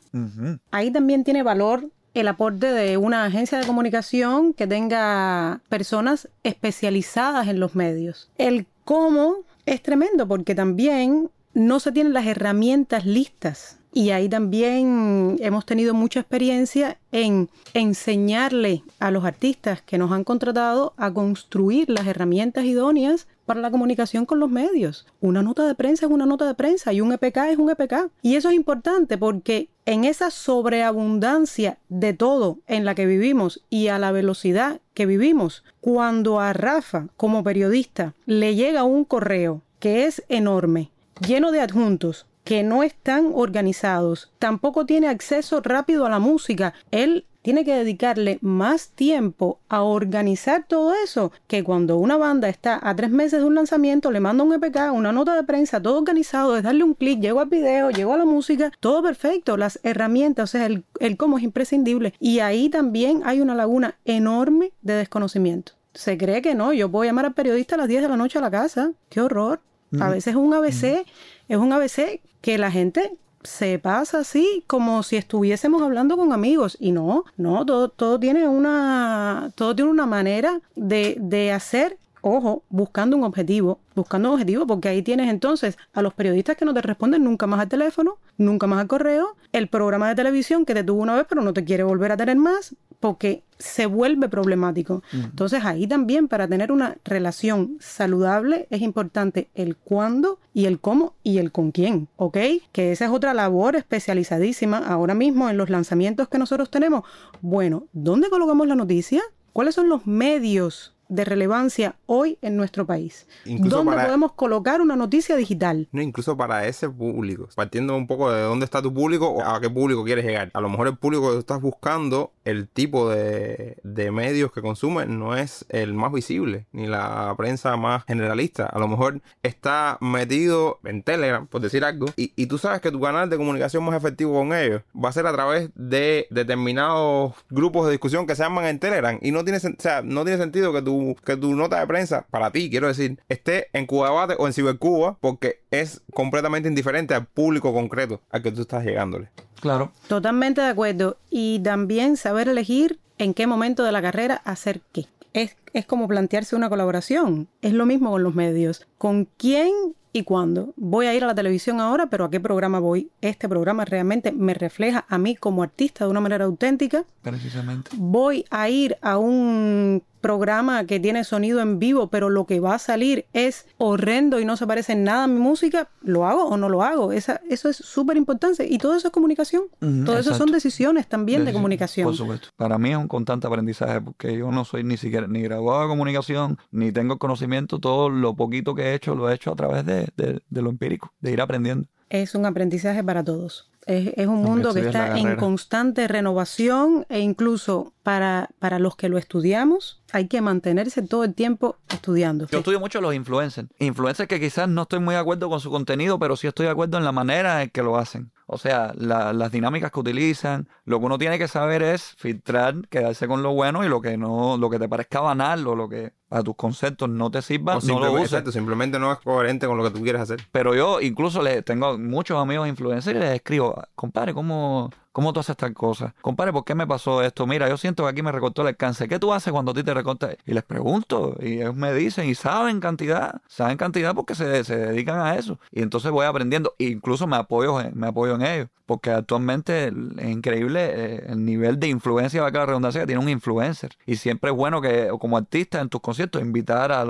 Ahí también tiene valor el aporte de una agencia de comunicación que tenga personas especializadas en los medios. El cómo es tremendo porque también no se tienen las herramientas listas. Y ahí también hemos tenido mucha experiencia en enseñarle a los artistas que nos han contratado a construir las herramientas idóneas para la comunicación con los medios. Una nota de prensa es una nota de prensa y un EPK es un EPK. Y eso es importante porque en esa sobreabundancia de todo en la que vivimos y a la velocidad que vivimos, cuando a Rafa como periodista le llega un correo que es enorme, lleno de adjuntos, que no están organizados, tampoco tiene acceso rápido a la música, él tiene que dedicarle más tiempo a organizar todo eso que cuando una banda está a tres meses de un lanzamiento, le manda un EPK, una nota de prensa, todo organizado, es darle un clic, llego al video, llego a la música, todo perfecto, las herramientas, o sea, el, el cómo es imprescindible. Y ahí también hay una laguna enorme de desconocimiento. Se cree que no, yo puedo llamar al periodista a las 10 de la noche a la casa. ¡Qué horror! A veces es un ABC, es un ABC que la gente se pasa así como si estuviésemos hablando con amigos. Y no, no, todo, todo tiene una, todo tiene una manera de, de hacer, ojo, buscando un objetivo, buscando un objetivo porque ahí tienes entonces a los periodistas que no te responden nunca más al teléfono, nunca más al correo, el programa de televisión que te tuvo una vez pero no te quiere volver a tener más, porque se vuelve problemático. Entonces ahí también para tener una relación saludable es importante el cuándo y el cómo y el con quién, ¿ok? Que esa es otra labor especializadísima ahora mismo en los lanzamientos que nosotros tenemos. Bueno, ¿dónde colocamos la noticia? ¿Cuáles son los medios de relevancia hoy en nuestro país. Incluso ¿Dónde para- podemos colocar una noticia digital? No, incluso para ese público. Partiendo un poco de dónde está tu público o a qué público quieres llegar. A lo mejor el público que tú estás buscando, el tipo de, de medios que consumen no es el más visible, ni la prensa más generalista. A lo mejor está metido en Telegram, por decir algo, y, y tú sabes que tu canal de comunicación más efectivo con ellos va a ser a través de determinados grupos de discusión que se arman en Telegram. Y no tiene, o sea, no tiene sentido que tu, que tu nota de prensa, para ti, quiero decir, esté en Cuba Debate o en Cibercuba, porque es completamente indiferente al público concreto al que tú estás llegándole. Claro. Totalmente de acuerdo. Y también saber elegir en qué momento de la carrera hacer qué. Es, es como plantearse una colaboración. Es lo mismo con los medios. ¿Con quién y cuándo? Voy a ir a la televisión ahora, pero ¿a qué programa voy? Este programa realmente me refleja a mí como artista de una manera auténtica. Precisamente. Voy a ir a un programa que tiene sonido en vivo, pero lo que va a salir es horrendo y no se parece en nada a mi música, ¿lo hago o no lo hago? Esa, eso es súper importante. Y todo eso es comunicación. Ujú, todo eso son decisiones también de comunicación. Por supuesto. Para mí es un constante aprendizaje porque yo no soy ni siquiera ni graduado de comunicación, ni tengo conocimiento. Todo lo poquito que he hecho lo he hecho a través de, de- de lo empírico, de ir aprendiendo. Es un aprendizaje para todos. Es, es un mundo que está en constante renovación e incluso para, para los que lo estudiamos hay que mantenerse todo el tiempo estudiando. Yo estudio mucho los influencers. Influencers que quizás no estoy muy de acuerdo con su contenido, pero sí estoy de acuerdo en la manera en que lo hacen. O sea, la- las dinámicas que utilizan. Lo que uno tiene que saber es filtrar, quedarse con lo bueno y lo que no, lo que te parezca banal o lo que a tus conceptos no te sirva, O no simple- lo uses. exacto, simplemente no es coherente con lo que tú quieres hacer. Pero yo incluso le tengo muchos amigos influencers y les escribo, compadre, ¿cómo, ¿cómo tú haces tal cosa? Compadre, ¿por qué me pasó esto? Mira, yo siento que aquí me recortó el alcance. ¿Qué tú haces cuando a ti te recorta? Y les pregunto, y ellos me dicen, y saben cantidad, saben cantidad porque se, se dedican a eso. Y entonces voy aprendiendo, e incluso me apoyo, me apoyo en ellos. Porque actualmente es increíble eh, el nivel de influencia, va la redundancia, que tiene un influencer. Y siempre es bueno que, como artista en tus conciertos, invitar a, a-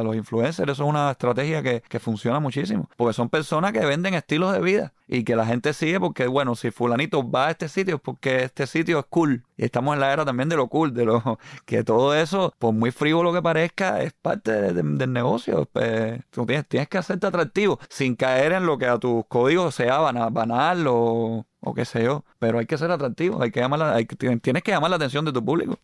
a los influencers. Eso es una estrategia que, que funciona muchísimo. Porque son personas que venden estilos de vida y que la gente sigue porque, bueno, si fulanito va a este sitio es porque este sitio es cool. Y estamos en la era también de lo cool, de lo que todo eso, por muy frívolo que parezca, es parte de- de- del negocio. Pues, tú tienes, tienes que hacerte atractivo sin caer en lo que a tus códigos sea bana- banal o, o qué sé yo. Pero hay que ser atractivo, hay que llamar la- hay tienes que llamar la atención de tu público.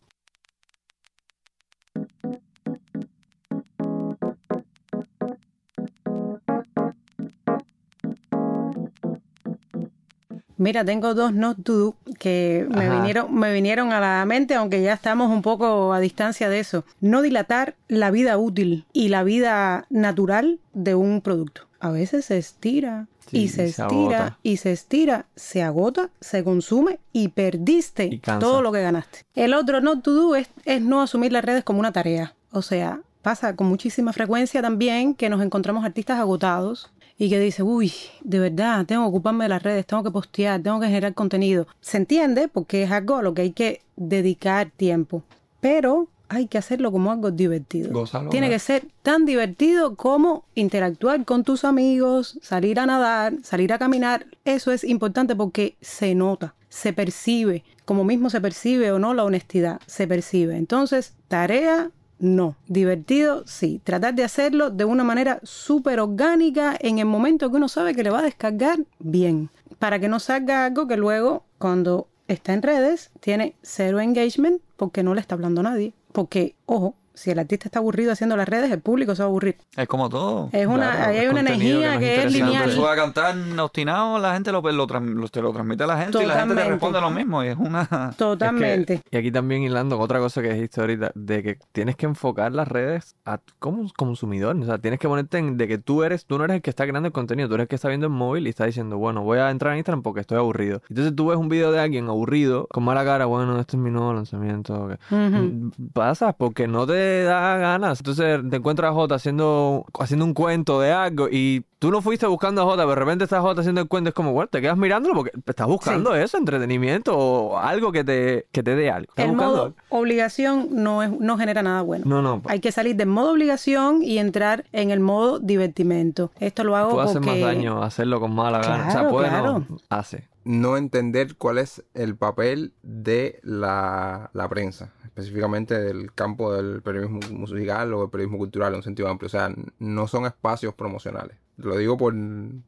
Mira, tengo dos not to do que me Ajá. vinieron, me vinieron a la mente, aunque ya estamos un poco a distancia de eso. No dilatar la vida útil y la vida natural de un producto. A veces se estira Sí, y se estira y se estira, se agota, se consume y perdiste Y todo lo que ganaste. El otro not to do es, es no asumir las redes como una tarea. O sea, pasa con muchísima frecuencia también que nos encontramos artistas agotados y que dice, uy, de verdad, tengo que ocuparme de las redes, tengo que postear, tengo que generar contenido. Se entiende porque es algo a lo que hay que dedicar tiempo, pero hay que hacerlo como algo divertido. Gózalo, Tiene ¿verdad? que ser tan divertido como interactuar con tus amigos, salir a nadar, salir a caminar. Eso es importante porque se nota, se percibe, como mismo se percibe o no la honestidad, se percibe. Entonces, tarea no. Divertido, sí. Tratar de hacerlo de una manera súper orgánica en el momento que uno sabe que le va a descargar bien. Para que no salga algo que luego, cuando está en redes, tiene cero engagement porque no le está hablando a nadie. Porque, ojo, si el artista está aburrido haciendo las redes, el público se va a aburrir. Es como todo. Es una, Claro, ahí hay es una energía que que es lineal. tú vas a cantar obstinado, la gente lo, lo, tran- lo- te lo transmite a la gente y la gente te responde lo mismo. Y es una... Totalmente. Es que- y aquí también hilando otra cosa que dijiste ahorita, de que tienes que enfocar las redes a como consumidor. O sea, tienes que ponerte en de que tú eres, tú no eres el que está creando el contenido, tú eres el que está viendo el móvil y está diciendo, bueno, voy a entrar en Instagram porque estoy aburrido. Entonces tú ves un video de alguien aburrido, con mala cara, bueno, este es mi nuevo lanzamiento. ok. Ujú. Mm, Pasa porque no te da ganas. Entonces te encuentras a Jota haciendo, haciendo un cuento de algo y tú no fuiste buscando a Jota, pero de repente estás Jota haciendo el cuento. Es como, bueno, te quedas mirándolo porque estás buscando eso, entretenimiento o algo que te, que te dé algo. Estás El buscando modo algo. obligación no, es, no genera nada bueno. No, no. Hay que salir del modo obligación y entrar en el modo divertimento. Esto lo hago Puede hacer porque... más daño hacerlo con mala gana. O sea, Claro, puede claro. no, hace. no entender cuál es el papel de la, la prensa, específicamente del campo del periodismo musical o del periodismo cultural en un sentido amplio. O sea, no son espacios promocionales. Lo digo por,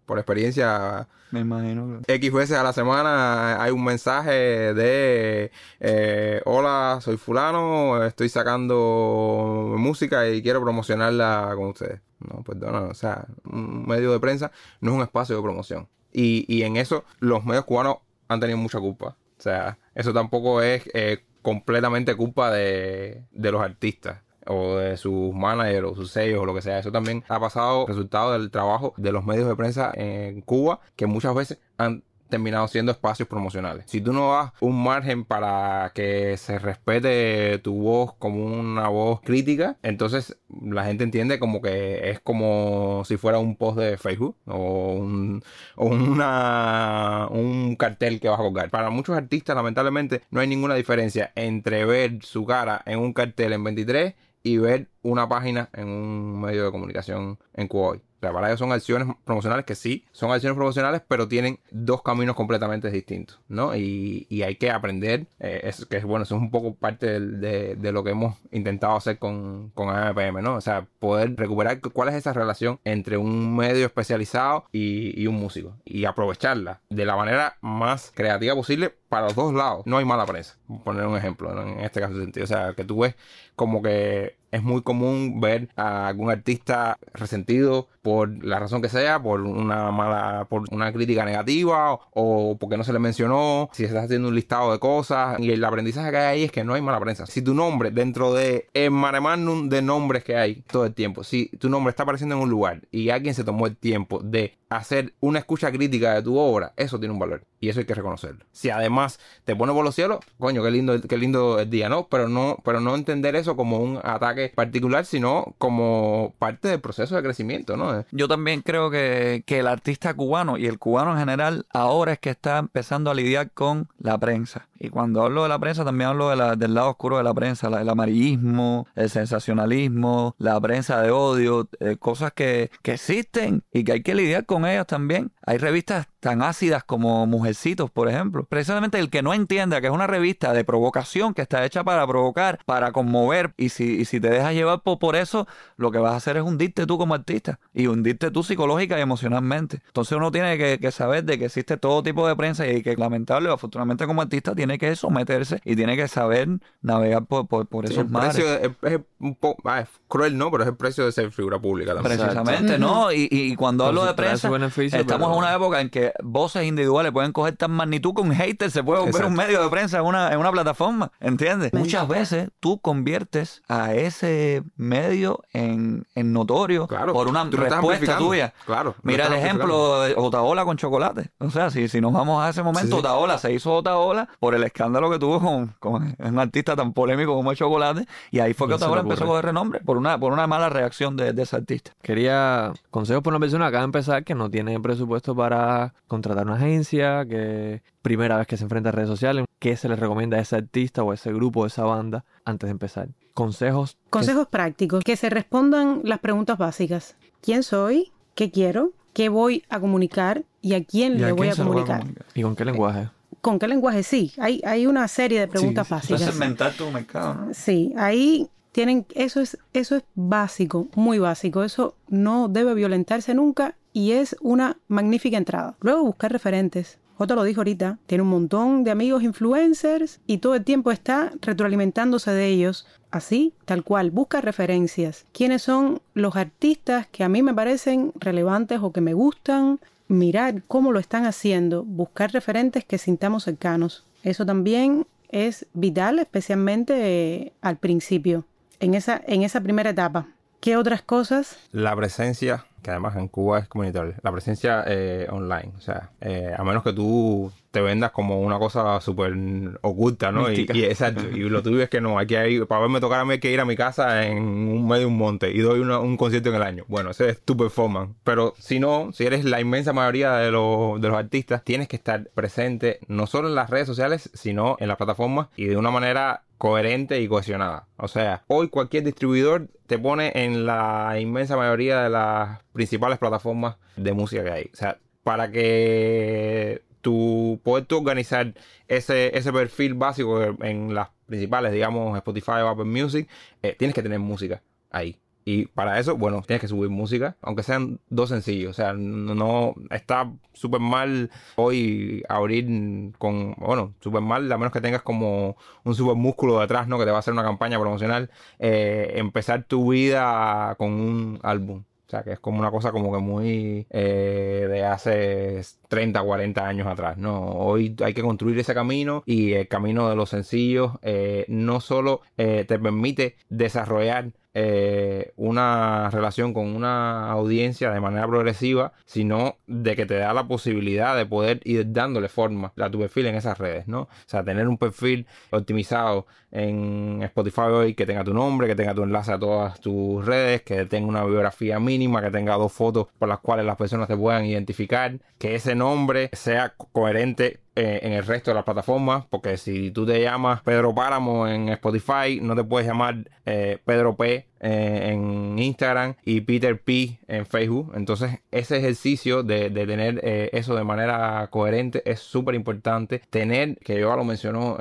por experiencia. Me imagino. X veces a la semana hay un mensaje de eh, hola, soy fulano, estoy sacando música y quiero promocionarla con ustedes. No, perdona, o sea, un medio de prensa no es un espacio de promoción. Y, y en eso los medios cubanos han tenido mucha culpa. O sea, eso tampoco es eh, completamente culpa de, de los artistas o de sus managers o sus sellos o lo que sea. Eso también ha pasado resultado del trabajo de los medios de prensa en Cuba que muchas veces han terminado siendo espacios promocionales. Si tú no das un margen para que se respete tu voz como una voz crítica, entonces la gente entiende como que es como si fuera un post de Facebook o un, un cartel que vas a colgar. Para muchos artistas, lamentablemente, no hay ninguna diferencia entre ver su cara en un cartel en 23 y ver una página en un medio de comunicación en. O sea, para ellos son acciones promocionales que sí, son acciones promocionales, pero tienen dos caminos completamente distintos, ¿no? Y, y hay que aprender, eh, es, que es bueno, eso es un poco parte de, de lo que hemos intentado hacer con, con AMPM, ¿no? O sea, poder recuperar cu- cuál es esa relación entre un medio especializado y, y un músico y aprovecharla de la manera más creativa posible para los dos lados. No hay mala prensa, por poner un ejemplo, ¿no? en este caso sentido. O sea, que tú ves como que es muy común ver a algún artista resentido por la razón que sea, por una mala, por una crítica negativa o, porque no se le mencionó, si estás haciendo un listado de cosas y el aprendizaje que hay ahí es que no hay mala prensa. Si tu nombre dentro de el mare magnum de nombres que hay todo el tiempo, si tu nombre está apareciendo en un lugar y alguien se tomó el tiempo de hacer una escucha crítica de tu obra, eso tiene un valor y eso hay que reconocerlo. Si además te pone por los cielos, coño, qué lindo, qué lindo el día, ¿no? Pero no, pero no entender eso como un ataque particular, sino como parte del proceso de crecimiento, ¿no? Yo también creo que, que el artista cubano y el cubano en general ahora es que está empezando a lidiar con la prensa. Y cuando hablo de la prensa también hablo de la- del lado oscuro de la prensa, el amarillismo, el sensacionalismo, la prensa de odio, eh, cosas que, que existen y que hay que lidiar con ellas también. Hay revistas tan ácidas como Mujercitos, por ejemplo. Precisamente el que no entienda que es una revista de provocación que está hecha para provocar, para conmover, y si, y si te dejas llevar por, por eso, lo que vas a hacer es hundirte tú como artista hundirte tú psicológica y emocionalmente. Entonces uno tiene que, que saber de que existe todo tipo de prensa y que lamentable o afortunadamente como artista tiene que someterse y tiene que saber navegar por, por, por Sí, esos el mares. precio es, es un poco ah, es cruel, ¿no? Pero es el precio de ser figura pública también. Precisamente, ¿no? Y, y cuando hablo de prensa, estamos pero- en una época en que voces individuales pueden coger tan magnitud que un hater se puede volver un medio de prensa en una, en una plataforma, ¿entiendes? Muchas veces tú conviertes a ese medio en, en notorio Claro, por una tú respuesta tuya. Claro, Mira el ejemplo de Otaola con chocolate. O sea, si, si nos vamos a ese momento, Sí. Otaola se hizo Otaola por el escándalo que tuvo con, con un artista tan polémico como el chocolate. Y ahí fue que No Otaola empezó a coger renombre por una, por una mala reacción de, de ese artista. Quería consejos para una persona que acaba de empezar que no tiene presupuesto para contratar una agencia, que primera vez que se enfrenta a redes sociales, ¿qué se le recomienda a ese artista o a ese grupo, a esa banda antes de empezar? Consejos. que- Consejos prácticos, que se respondan las preguntas básicas. ¿Quién soy? ¿Qué quiero? ¿Qué voy a comunicar? ¿Y a quién ¿Y le voy quién a se comunicar? comunicar? ¿Y con qué lenguaje? ¿Con qué lenguaje? Sí, hay, hay una serie de preguntas Eso básicas. es segmentar tu mercado, ¿no? Sí, ahí tienen, eso es, eso es básico, muy básico. Eso no debe violentarse nunca y es una magnífica entrada. Luego buscar referentes. Otto lo dijo ahorita, tiene un montón de amigos influencers y todo el tiempo está retroalimentándose de ellos. Así, tal cual, busca referencias. ¿Quiénes son los artistas que a mí me parecen relevantes o que me gustan? Mirar cómo lo están haciendo, buscar referentes que sintamos cercanos. Eso también es vital, especialmente eh, al principio, en esa, en esa primera etapa. ¿Qué otras cosas? La presencia, que además en Cuba es comunitaria, la presencia eh, online. O sea, eh, a menos que tú te vendas como una cosa súper oculta, ¿no? Y, y exacto. Y lo tuyo es que no, hay que ir, para verme tocar a mí hay que ir a mi casa en un medio de un monte y doy una- un concierto en el año. Bueno, ese es tu performance. Pero si no, si eres la inmensa mayoría de los, de los artistas, tienes que estar presente no solo en las redes sociales, sino en las plataformas y de una manera coherente y cohesionada. O sea, hoy cualquier distribuidor te pone en la inmensa mayoría de las principales plataformas de música que hay. O sea, para que tu tú organizar ese, ese perfil básico en las principales, digamos, Spotify o Apple Music, eh, tienes que tener música ahí. Y para eso, bueno, tienes que subir música, aunque sean dos sencillos. O sea, no, está súper mal hoy abrir con, bueno, súper mal, a menos que tengas como un súper músculo detrás, ¿no? Que te va a hacer una campaña promocional, eh, empezar tu vida con un álbum. O sea, que es como una cosa como que muy eh, de hace 30, 40 años atrás, ¿no? Hoy hay que construir ese camino y el camino de los sencillos eh, no solo te permite desarrollar eh, una relación con una audiencia de manera progresiva, sino de que te da la posibilidad de poder ir dándole forma a tu perfil en esas redes, ¿no? O sea, tener un perfil optimizado en Spotify hoy que tenga tu nombre, que tenga tu enlace a todas tus redes, que tenga una biografía mínima, que tenga dos fotos por las cuales las personas te puedan identificar, que ese nombre sea co- coherente eh, en el resto de las plataformas, porque si tú te llamas Pedro Páramo en Spotify, no te puedes llamar eh, Pedro P eh, en Instagram y Peter P en Facebook. Entonces, ese ejercicio de, de tener eso de manera coherente es súper importante. Tener, que yo lo mencionó,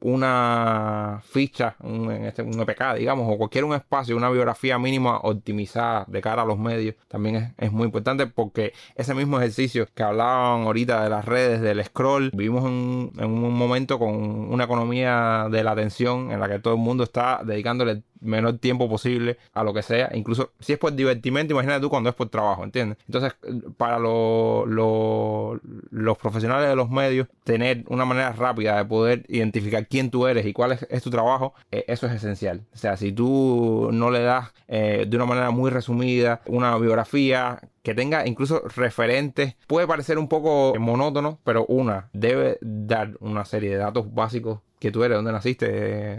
una ficha, un, este, un EPK, digamos, o cualquier un espacio, una biografía mínima optimizada de cara a los medios, también es, es muy importante porque ese mismo ejercicio que hablaban ahorita de las redes, del scroll, vivimos en, en un momento con una economía de la atención en la que todo el mundo está dedicándole menor tiempo posible a lo que sea, incluso si es por divertimento, imagínate tú cuando es por trabajo, ¿entiendes? Entonces, para lo- lo- los profesionales de los medios, tener una manera rápida de poder identificar quién tú eres y cuál es, es tu trabajo, eh, eso es esencial. O sea, si tú no le das eh, de una manera muy resumida una biografía que tenga incluso referentes, puede parecer un poco monótono, pero una debe dar una serie de datos básicos que tú eres, dónde naciste,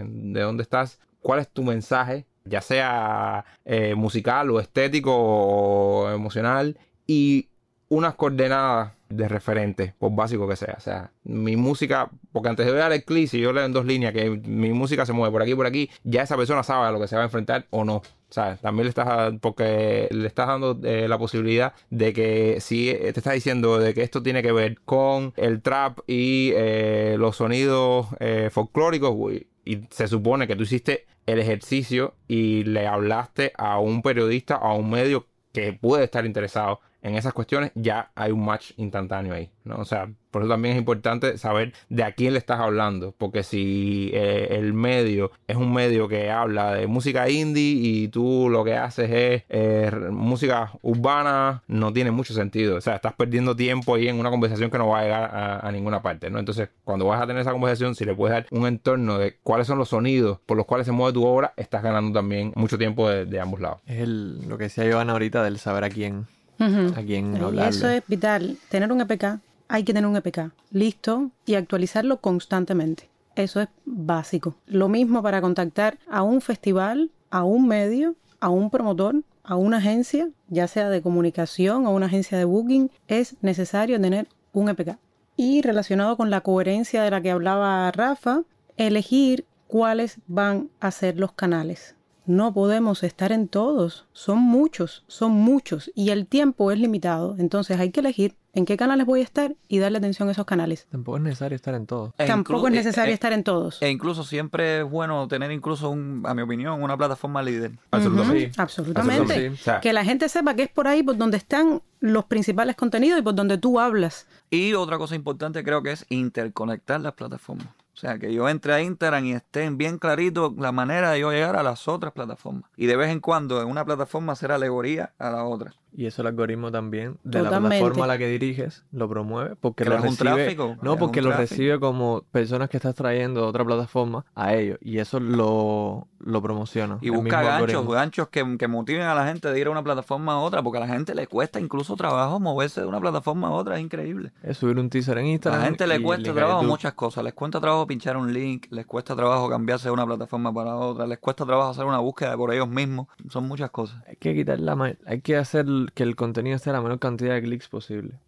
de dónde estás, cuál es tu mensaje, ya sea eh, musical o estético o emocional, y unas coordenadas de referente, por básico que sea. O sea, mi música, porque antes de dar el clic, si yo leo en dos líneas que mi música se mueve por aquí por aquí, ya esa persona sabe a lo que se va a enfrentar o no. ¿Sabes? También le estás, porque le estás dando eh, la posibilidad de que si te estás diciendo de que esto tiene que ver con el trap y eh, los sonidos eh, folclóricos, uy, y se supone que tú hiciste el ejercicio y le hablaste a un periodista, a un medio que puede estar interesado en esas cuestiones, ya hay un match instantáneo ahí, ¿no? O sea, por eso también es importante saber de a quién le estás hablando, porque si eh, el medio es un medio que habla de música indie y tú lo que haces es eh, música urbana, no tiene mucho sentido, o sea, estás perdiendo tiempo ahí en una conversación que no va a llegar a, ninguna parte, ¿no? Entonces, cuando vas a tener esa conversación, si le puedes dar un entorno de cuáles son los sonidos por los cuales se mueve tu obra, estás ganando también mucho tiempo de, ambos lados. Es lo que decía Joana ahorita del saber a quién, A Y eso es vital. Tener un EPK, hay que tener un EPK listo y actualizarlo constantemente. Eso es básico. Lo mismo para contactar a un festival, a un medio, a un promotor, a una agencia, ya sea de comunicación o una agencia de booking, es necesario tener un EPK. Y relacionado con la coherencia de la que hablaba Rafa, elegir cuáles van a ser los canales. No podemos estar en todos. Son muchos, son muchos. Y el tiempo es limitado. Entonces hay que elegir en qué canales voy a estar y darle atención a esos canales. Tampoco es necesario estar en todo. E Tampoco es e- necesario e- estar en todos. E incluso siempre es bueno tener incluso, un, a mi opinión, una plataforma líder. Absolutamente. Absolutamente. Que la gente sepa que es por ahí por donde están los principales contenidos y por donde tú hablas. Y otra cosa importante creo que es interconectar las plataformas. O sea, que yo entre a Instagram y estén bien clarito la manera de yo llegar a las otras plataformas. Y de vez en cuando en una plataforma hacer alegoría a la otra. Y eso el algoritmo también, de la plataforma a la que diriges, lo promueve porque lo un recibe. tráfico, no, porque un lo tráfico. recibe como personas que estás trayendo de otra plataforma a ellos. Y eso lo, lo promociona. Y busca ganchos, algoritmo. ganchos que, que motiven a la gente de ir a una plataforma a otra, porque a la gente le cuesta incluso trabajo moverse de una plataforma a otra, es increíble. Es subir un teaser en A Instagram. la gente le cuesta a trabajo muchas cosas. Les cuesta trabajo pinchar un link, les cuesta trabajo cambiarse de una plataforma para otra, les cuesta trabajo hacer una búsqueda por ellos mismos. Son muchas cosas. Hay que quitar la hay que hacer que el contenido esté a la menor cantidad de clics posible.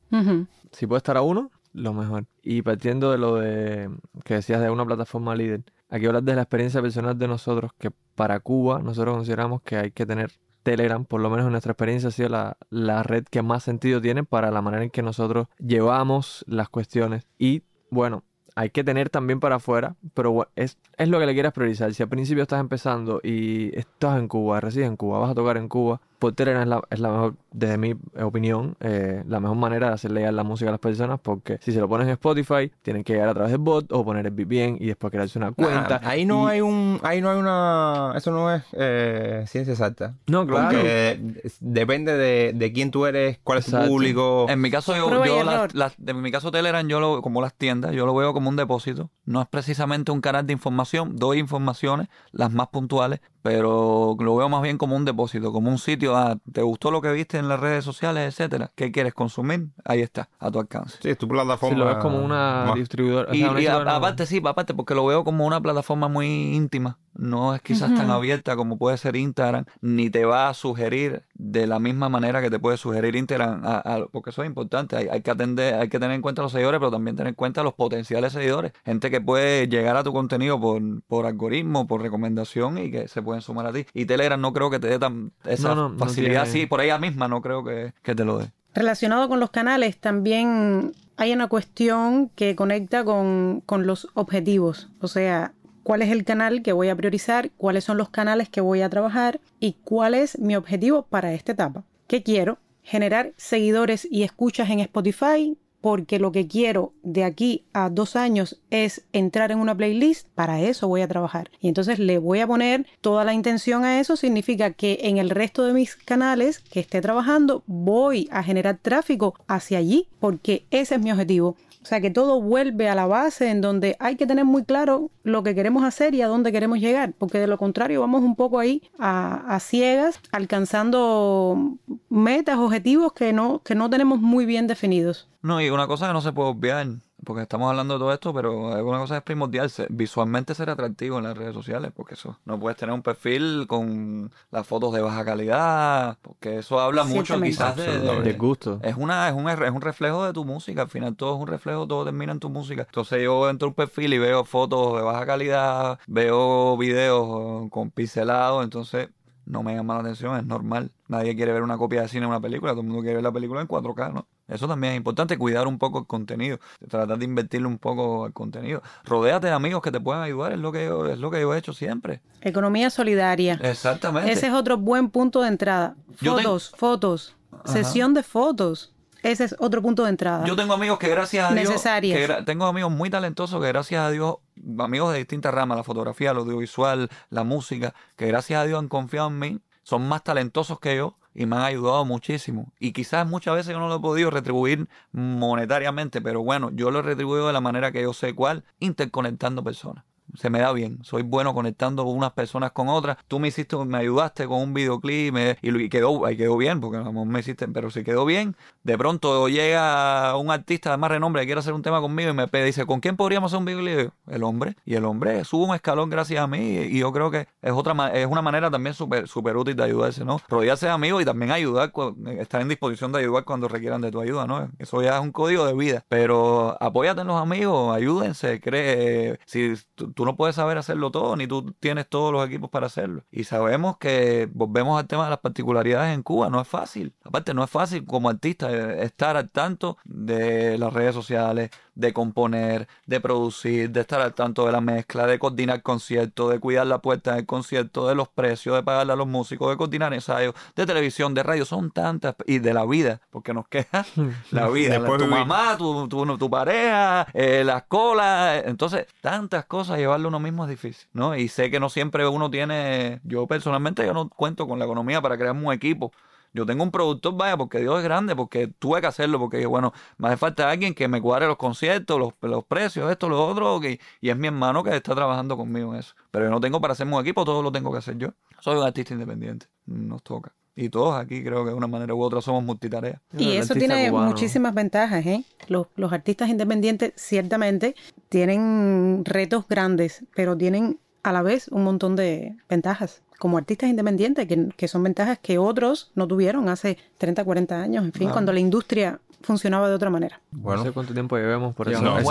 Si puede estar a uno, lo mejor. Y partiendo de lo de que decías de una plataforma líder, aquí hablas de la experiencia personal de nosotros, que para Cuba nosotros consideramos que hay que tener Telegram, por lo menos en nuestra experiencia, ha sido la, la red que más sentido tiene para la manera en que nosotros llevamos las cuestiones. Y bueno, hay que tener también para afuera, pero es, es lo que le quieras priorizar. Si al principio estás empezando y estás en Cuba, resides en Cuba, vas a tocar en Cuba, Telegram es la, es la mejor, desde mi opinión, eh, la mejor manera de hacer llegar la música a las personas, porque si se lo pones en Spotify, tienen que llegar a través del bot o poner el VPN y después crearse una cuenta. Ah, ahí no Y- hay un, ahí no hay una, eso no es eh, ciencia exacta. No, claro. Porque depende de, de quién tú eres, cuál es tu Exacto. público. En mi caso, yo, yo las- las- en mi caso Telegram, yo lo, como las tiendas, yo lo veo como un depósito. No es precisamente un canal de información, doy informaciones, las más puntuales, pero lo veo más bien como un depósito, como un sitio, ah, ¿te gustó lo que viste en las redes sociales, etcétera? ¿Qué quieres consumir? Ahí está, a tu alcance. Sí, es tu plataforma. Si lo ves como una más- distribuidora. o Y, sea, una y a- distribuidora- aparte, sí, aparte, porque lo veo como una plataforma muy íntima. No es quizás tan abierta como puede ser Instagram, ni te va a sugerir de la misma manera que te puede sugerir Instagram, a- a- porque eso es importante. Hay, hay que atender, hay que tener en cuenta los seguidores, pero también tener en cuenta los potenciales seguidores. Gente que puede llegar a tu contenido por, por algoritmo, por recomendación y que se pueden sumar a ti. Y Telegram no creo que te dé tan esa No, no, no facilidad tiene- así, por ella misma no creo que, que te lo dé. Relacionado con los canales, también hay una cuestión que conecta con, con los objetivos. O sea, cuál es el canal que voy a priorizar, cuáles son los canales que voy a trabajar y cuál es mi objetivo para esta etapa. ¿Qué quiero? Generar seguidores y escuchas en Spotify porque lo que quiero de aquí a dos años es entrar en una playlist, para eso voy a trabajar. Y entonces le voy a poner toda la intención a eso, significa que en el resto de mis canales que esté trabajando voy a generar tráfico hacia allí, porque ese es mi objetivo. O sea que todo vuelve a la base en donde hay que tener muy claro lo que queremos hacer y a dónde queremos llegar, porque de lo contrario vamos un poco ahí a, ciegas, alcanzando metas, objetivos que no, que no tenemos muy bien definidos. No, y una cosa que no se puede obviar, porque estamos hablando de todo esto, pero una cosa es primordial, visualmente ser atractivo en las redes sociales, porque eso, no puedes tener un perfil con las fotos de baja calidad, porque eso habla mucho quizás de, de- Absolutamente. de gusto. es una es un, es un reflejo de tu música, al final todo es un reflejo, todo termina en tu música. Entonces yo entro a un perfil y veo fotos de baja calidad, veo videos con pixelados, entonces no me llama la atención, es normal. Nadie quiere ver una copia de cine de una película, todo el mundo quiere ver la película en 4K, ¿no? Eso también es importante, cuidar un poco el contenido, tratar de invertirle un poco al contenido. Rodéate de amigos que te puedan ayudar, es lo que yo, es lo que yo he hecho siempre. Economía solidaria. Exactamente. Ese es otro buen punto de entrada. Fotos, fotos. Sesión de fotos. Ese es otro punto de entrada. Yo tengo amigos que gracias a Dios, Necesarias. que tengo amigos muy talentosos que gracias a Dios, amigos de distintas ramas, la fotografía, el audiovisual, la música, que gracias a Dios han confiado en mí, son más talentosos que yo y me han ayudado muchísimo. Y quizás muchas veces yo no lo he podido retribuir monetariamente, pero bueno, yo lo he retribuido de la manera que yo sé cuál, interconectando personas. Se me da bien, soy bueno conectando unas personas con otras. Tú me hiciste, me ayudaste con un videoclip me- y, quedó, y quedó bien, porque a me hiciste, pero si quedó bien, de pronto llega un artista de más renombre que quiere hacer un tema conmigo y me pide, dice, ¿con quién podríamos hacer un videoclip? El hombre. Y el hombre sube un escalón gracias a mí y, yo creo que es otra es una manera también súper súper útil de ayudarse, ¿no? Rodearse de amigos y también ayudar, estar en disposición de ayudar cuando requieran de tu ayuda, ¿no? Eso ya es un código de vida. Pero apóyate en los amigos, ayúdense, cree, si tú, tú no puedes saber hacerlo todo, ni tú tienes todos los equipos para hacerlo. Y sabemos que volvemos al tema de las particularidades en Cuba, no es fácil. Aparte, no es fácil como artista eh, estar al tanto de las redes sociales, de componer, de producir, de estar al tanto de la mezcla, de coordinar conciertos, de cuidar la puerta del concierto, de los precios, de pagarle a los músicos, de coordinar ensayos, de televisión, de radio, son tantas, y de la vida, porque nos queda la vida, Después tu vivir. mamá, tu, tu, tu pareja, eh, las colas, entonces tantas cosas, llevarlo uno mismo es difícil, ¿no? Y sé que no siempre uno tiene, yo personalmente yo no cuento con la economía para crear un equipo Yo tengo un productor, vaya, porque Dios es grande, porque tuve que hacerlo, porque bueno, me hace falta alguien que me cuadre los conciertos, los, los precios, esto, lo otro, y es mi hermano que está trabajando conmigo en eso. Pero yo no tengo para hacerme un equipo, todo lo tengo que hacer yo. Soy un artista independiente, nos toca. Y todos aquí creo que de una manera u otra somos multitarea. Y eso tiene muchísimas ventajas, ¿eh? Los, los artistas independientes ciertamente tienen retos grandes, pero tienen a la vez un montón de ventajas como artistas independientes, que, que, son ventajas que otros no tuvieron hace 30, 40 años, en fin, cuando la industria funcionaba de otra manera. Bueno, no sé cuánto tiempo llevamos por eso. No, hemos,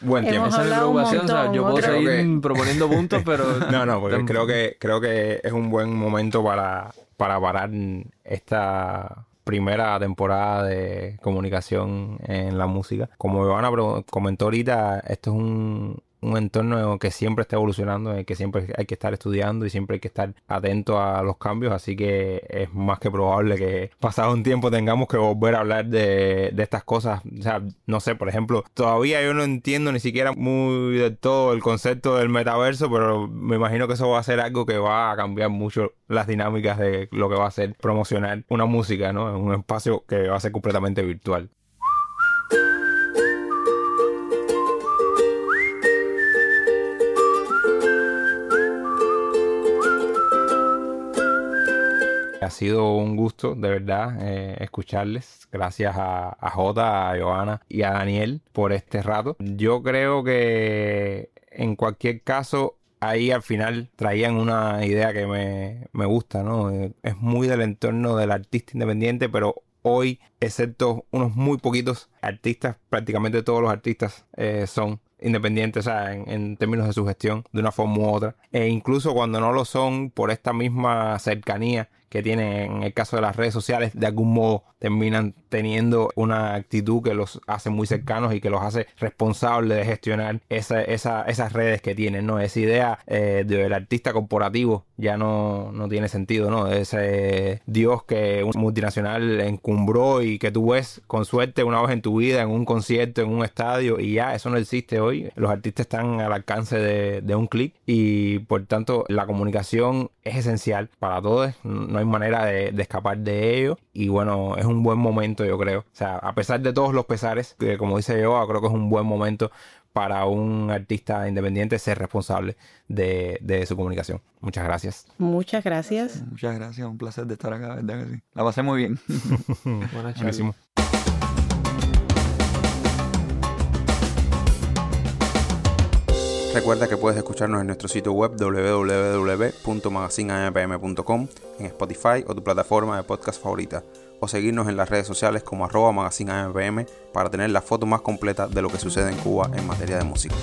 buen tiempo. Esa es mi preocupación, o sea, yo puedo seguir proponiendo puntos, pero... No, no, porque creo que, creo que es un buen momento para, para parar esta primera temporada de comunicación en la música. Como Ivana comentó ahorita, esto es un, un entorno que siempre está evolucionando, en el que siempre hay que estar estudiando y siempre hay que estar atento a los cambios, así que es más que probable que pasado un tiempo tengamos que volver a hablar de, estas cosas. O sea, no sé, por ejemplo, todavía yo no entiendo ni siquiera muy de todo el concepto del metaverso, pero me imagino que eso va a ser algo que va a cambiar mucho las dinámicas de lo que va a ser promocionar una música, ¿no? En un espacio que va a ser completamente virtual. Ha sido un gusto, de verdad, eh, escucharles. Gracias a, a Jota, a Joana y a Daniel por este rato. Yo creo que en cualquier caso ahí al final traían una idea que me, me, gusta, ¿no? Es muy del entorno del artista independiente, pero hoy, excepto unos muy poquitos artistas, prácticamente todos los artistas eh, son independientes, o sea, en, en, términos de su gestión, de una forma u otra. E incluso cuando no lo son, por esta misma cercanía que tienen en el caso de las redes sociales, de algún modo terminan teniendo una actitud que los hace muy cercanos y que los hace responsables de gestionar esa, esa, esas redes que tienen, ¿no? Esa idea eh, del artista corporativo ya no, no tiene sentido, ¿no? Ese Dios que un multinacional encumbró y que tú ves con suerte una vez en tu vida en un concierto, en un estadio y ya, eso no existe hoy. Los artistas están al alcance de, de un clic y por tanto la comunicación es esencial para todos. No hay manera de, de escapar de ello y bueno, es un buen momento yo creo. O sea, a pesar de todos los pesares, que como dice yo, creo que es un buen momento para un artista independiente ser responsable de, de, su comunicación. Muchas gracias. Muchas gracias. Muchas gracias, un placer de estar acá, ¿verdad que sí? La pasé muy bien. Buenísimo. Recuerda que puedes escucharnos en nuestro sitio web www.magazineampm.com, en Spotify o tu plataforma de podcast favorita o seguirnos en las redes sociales como arroba magazine para tener la foto más completa de lo que sucede en Cuba en materia de música.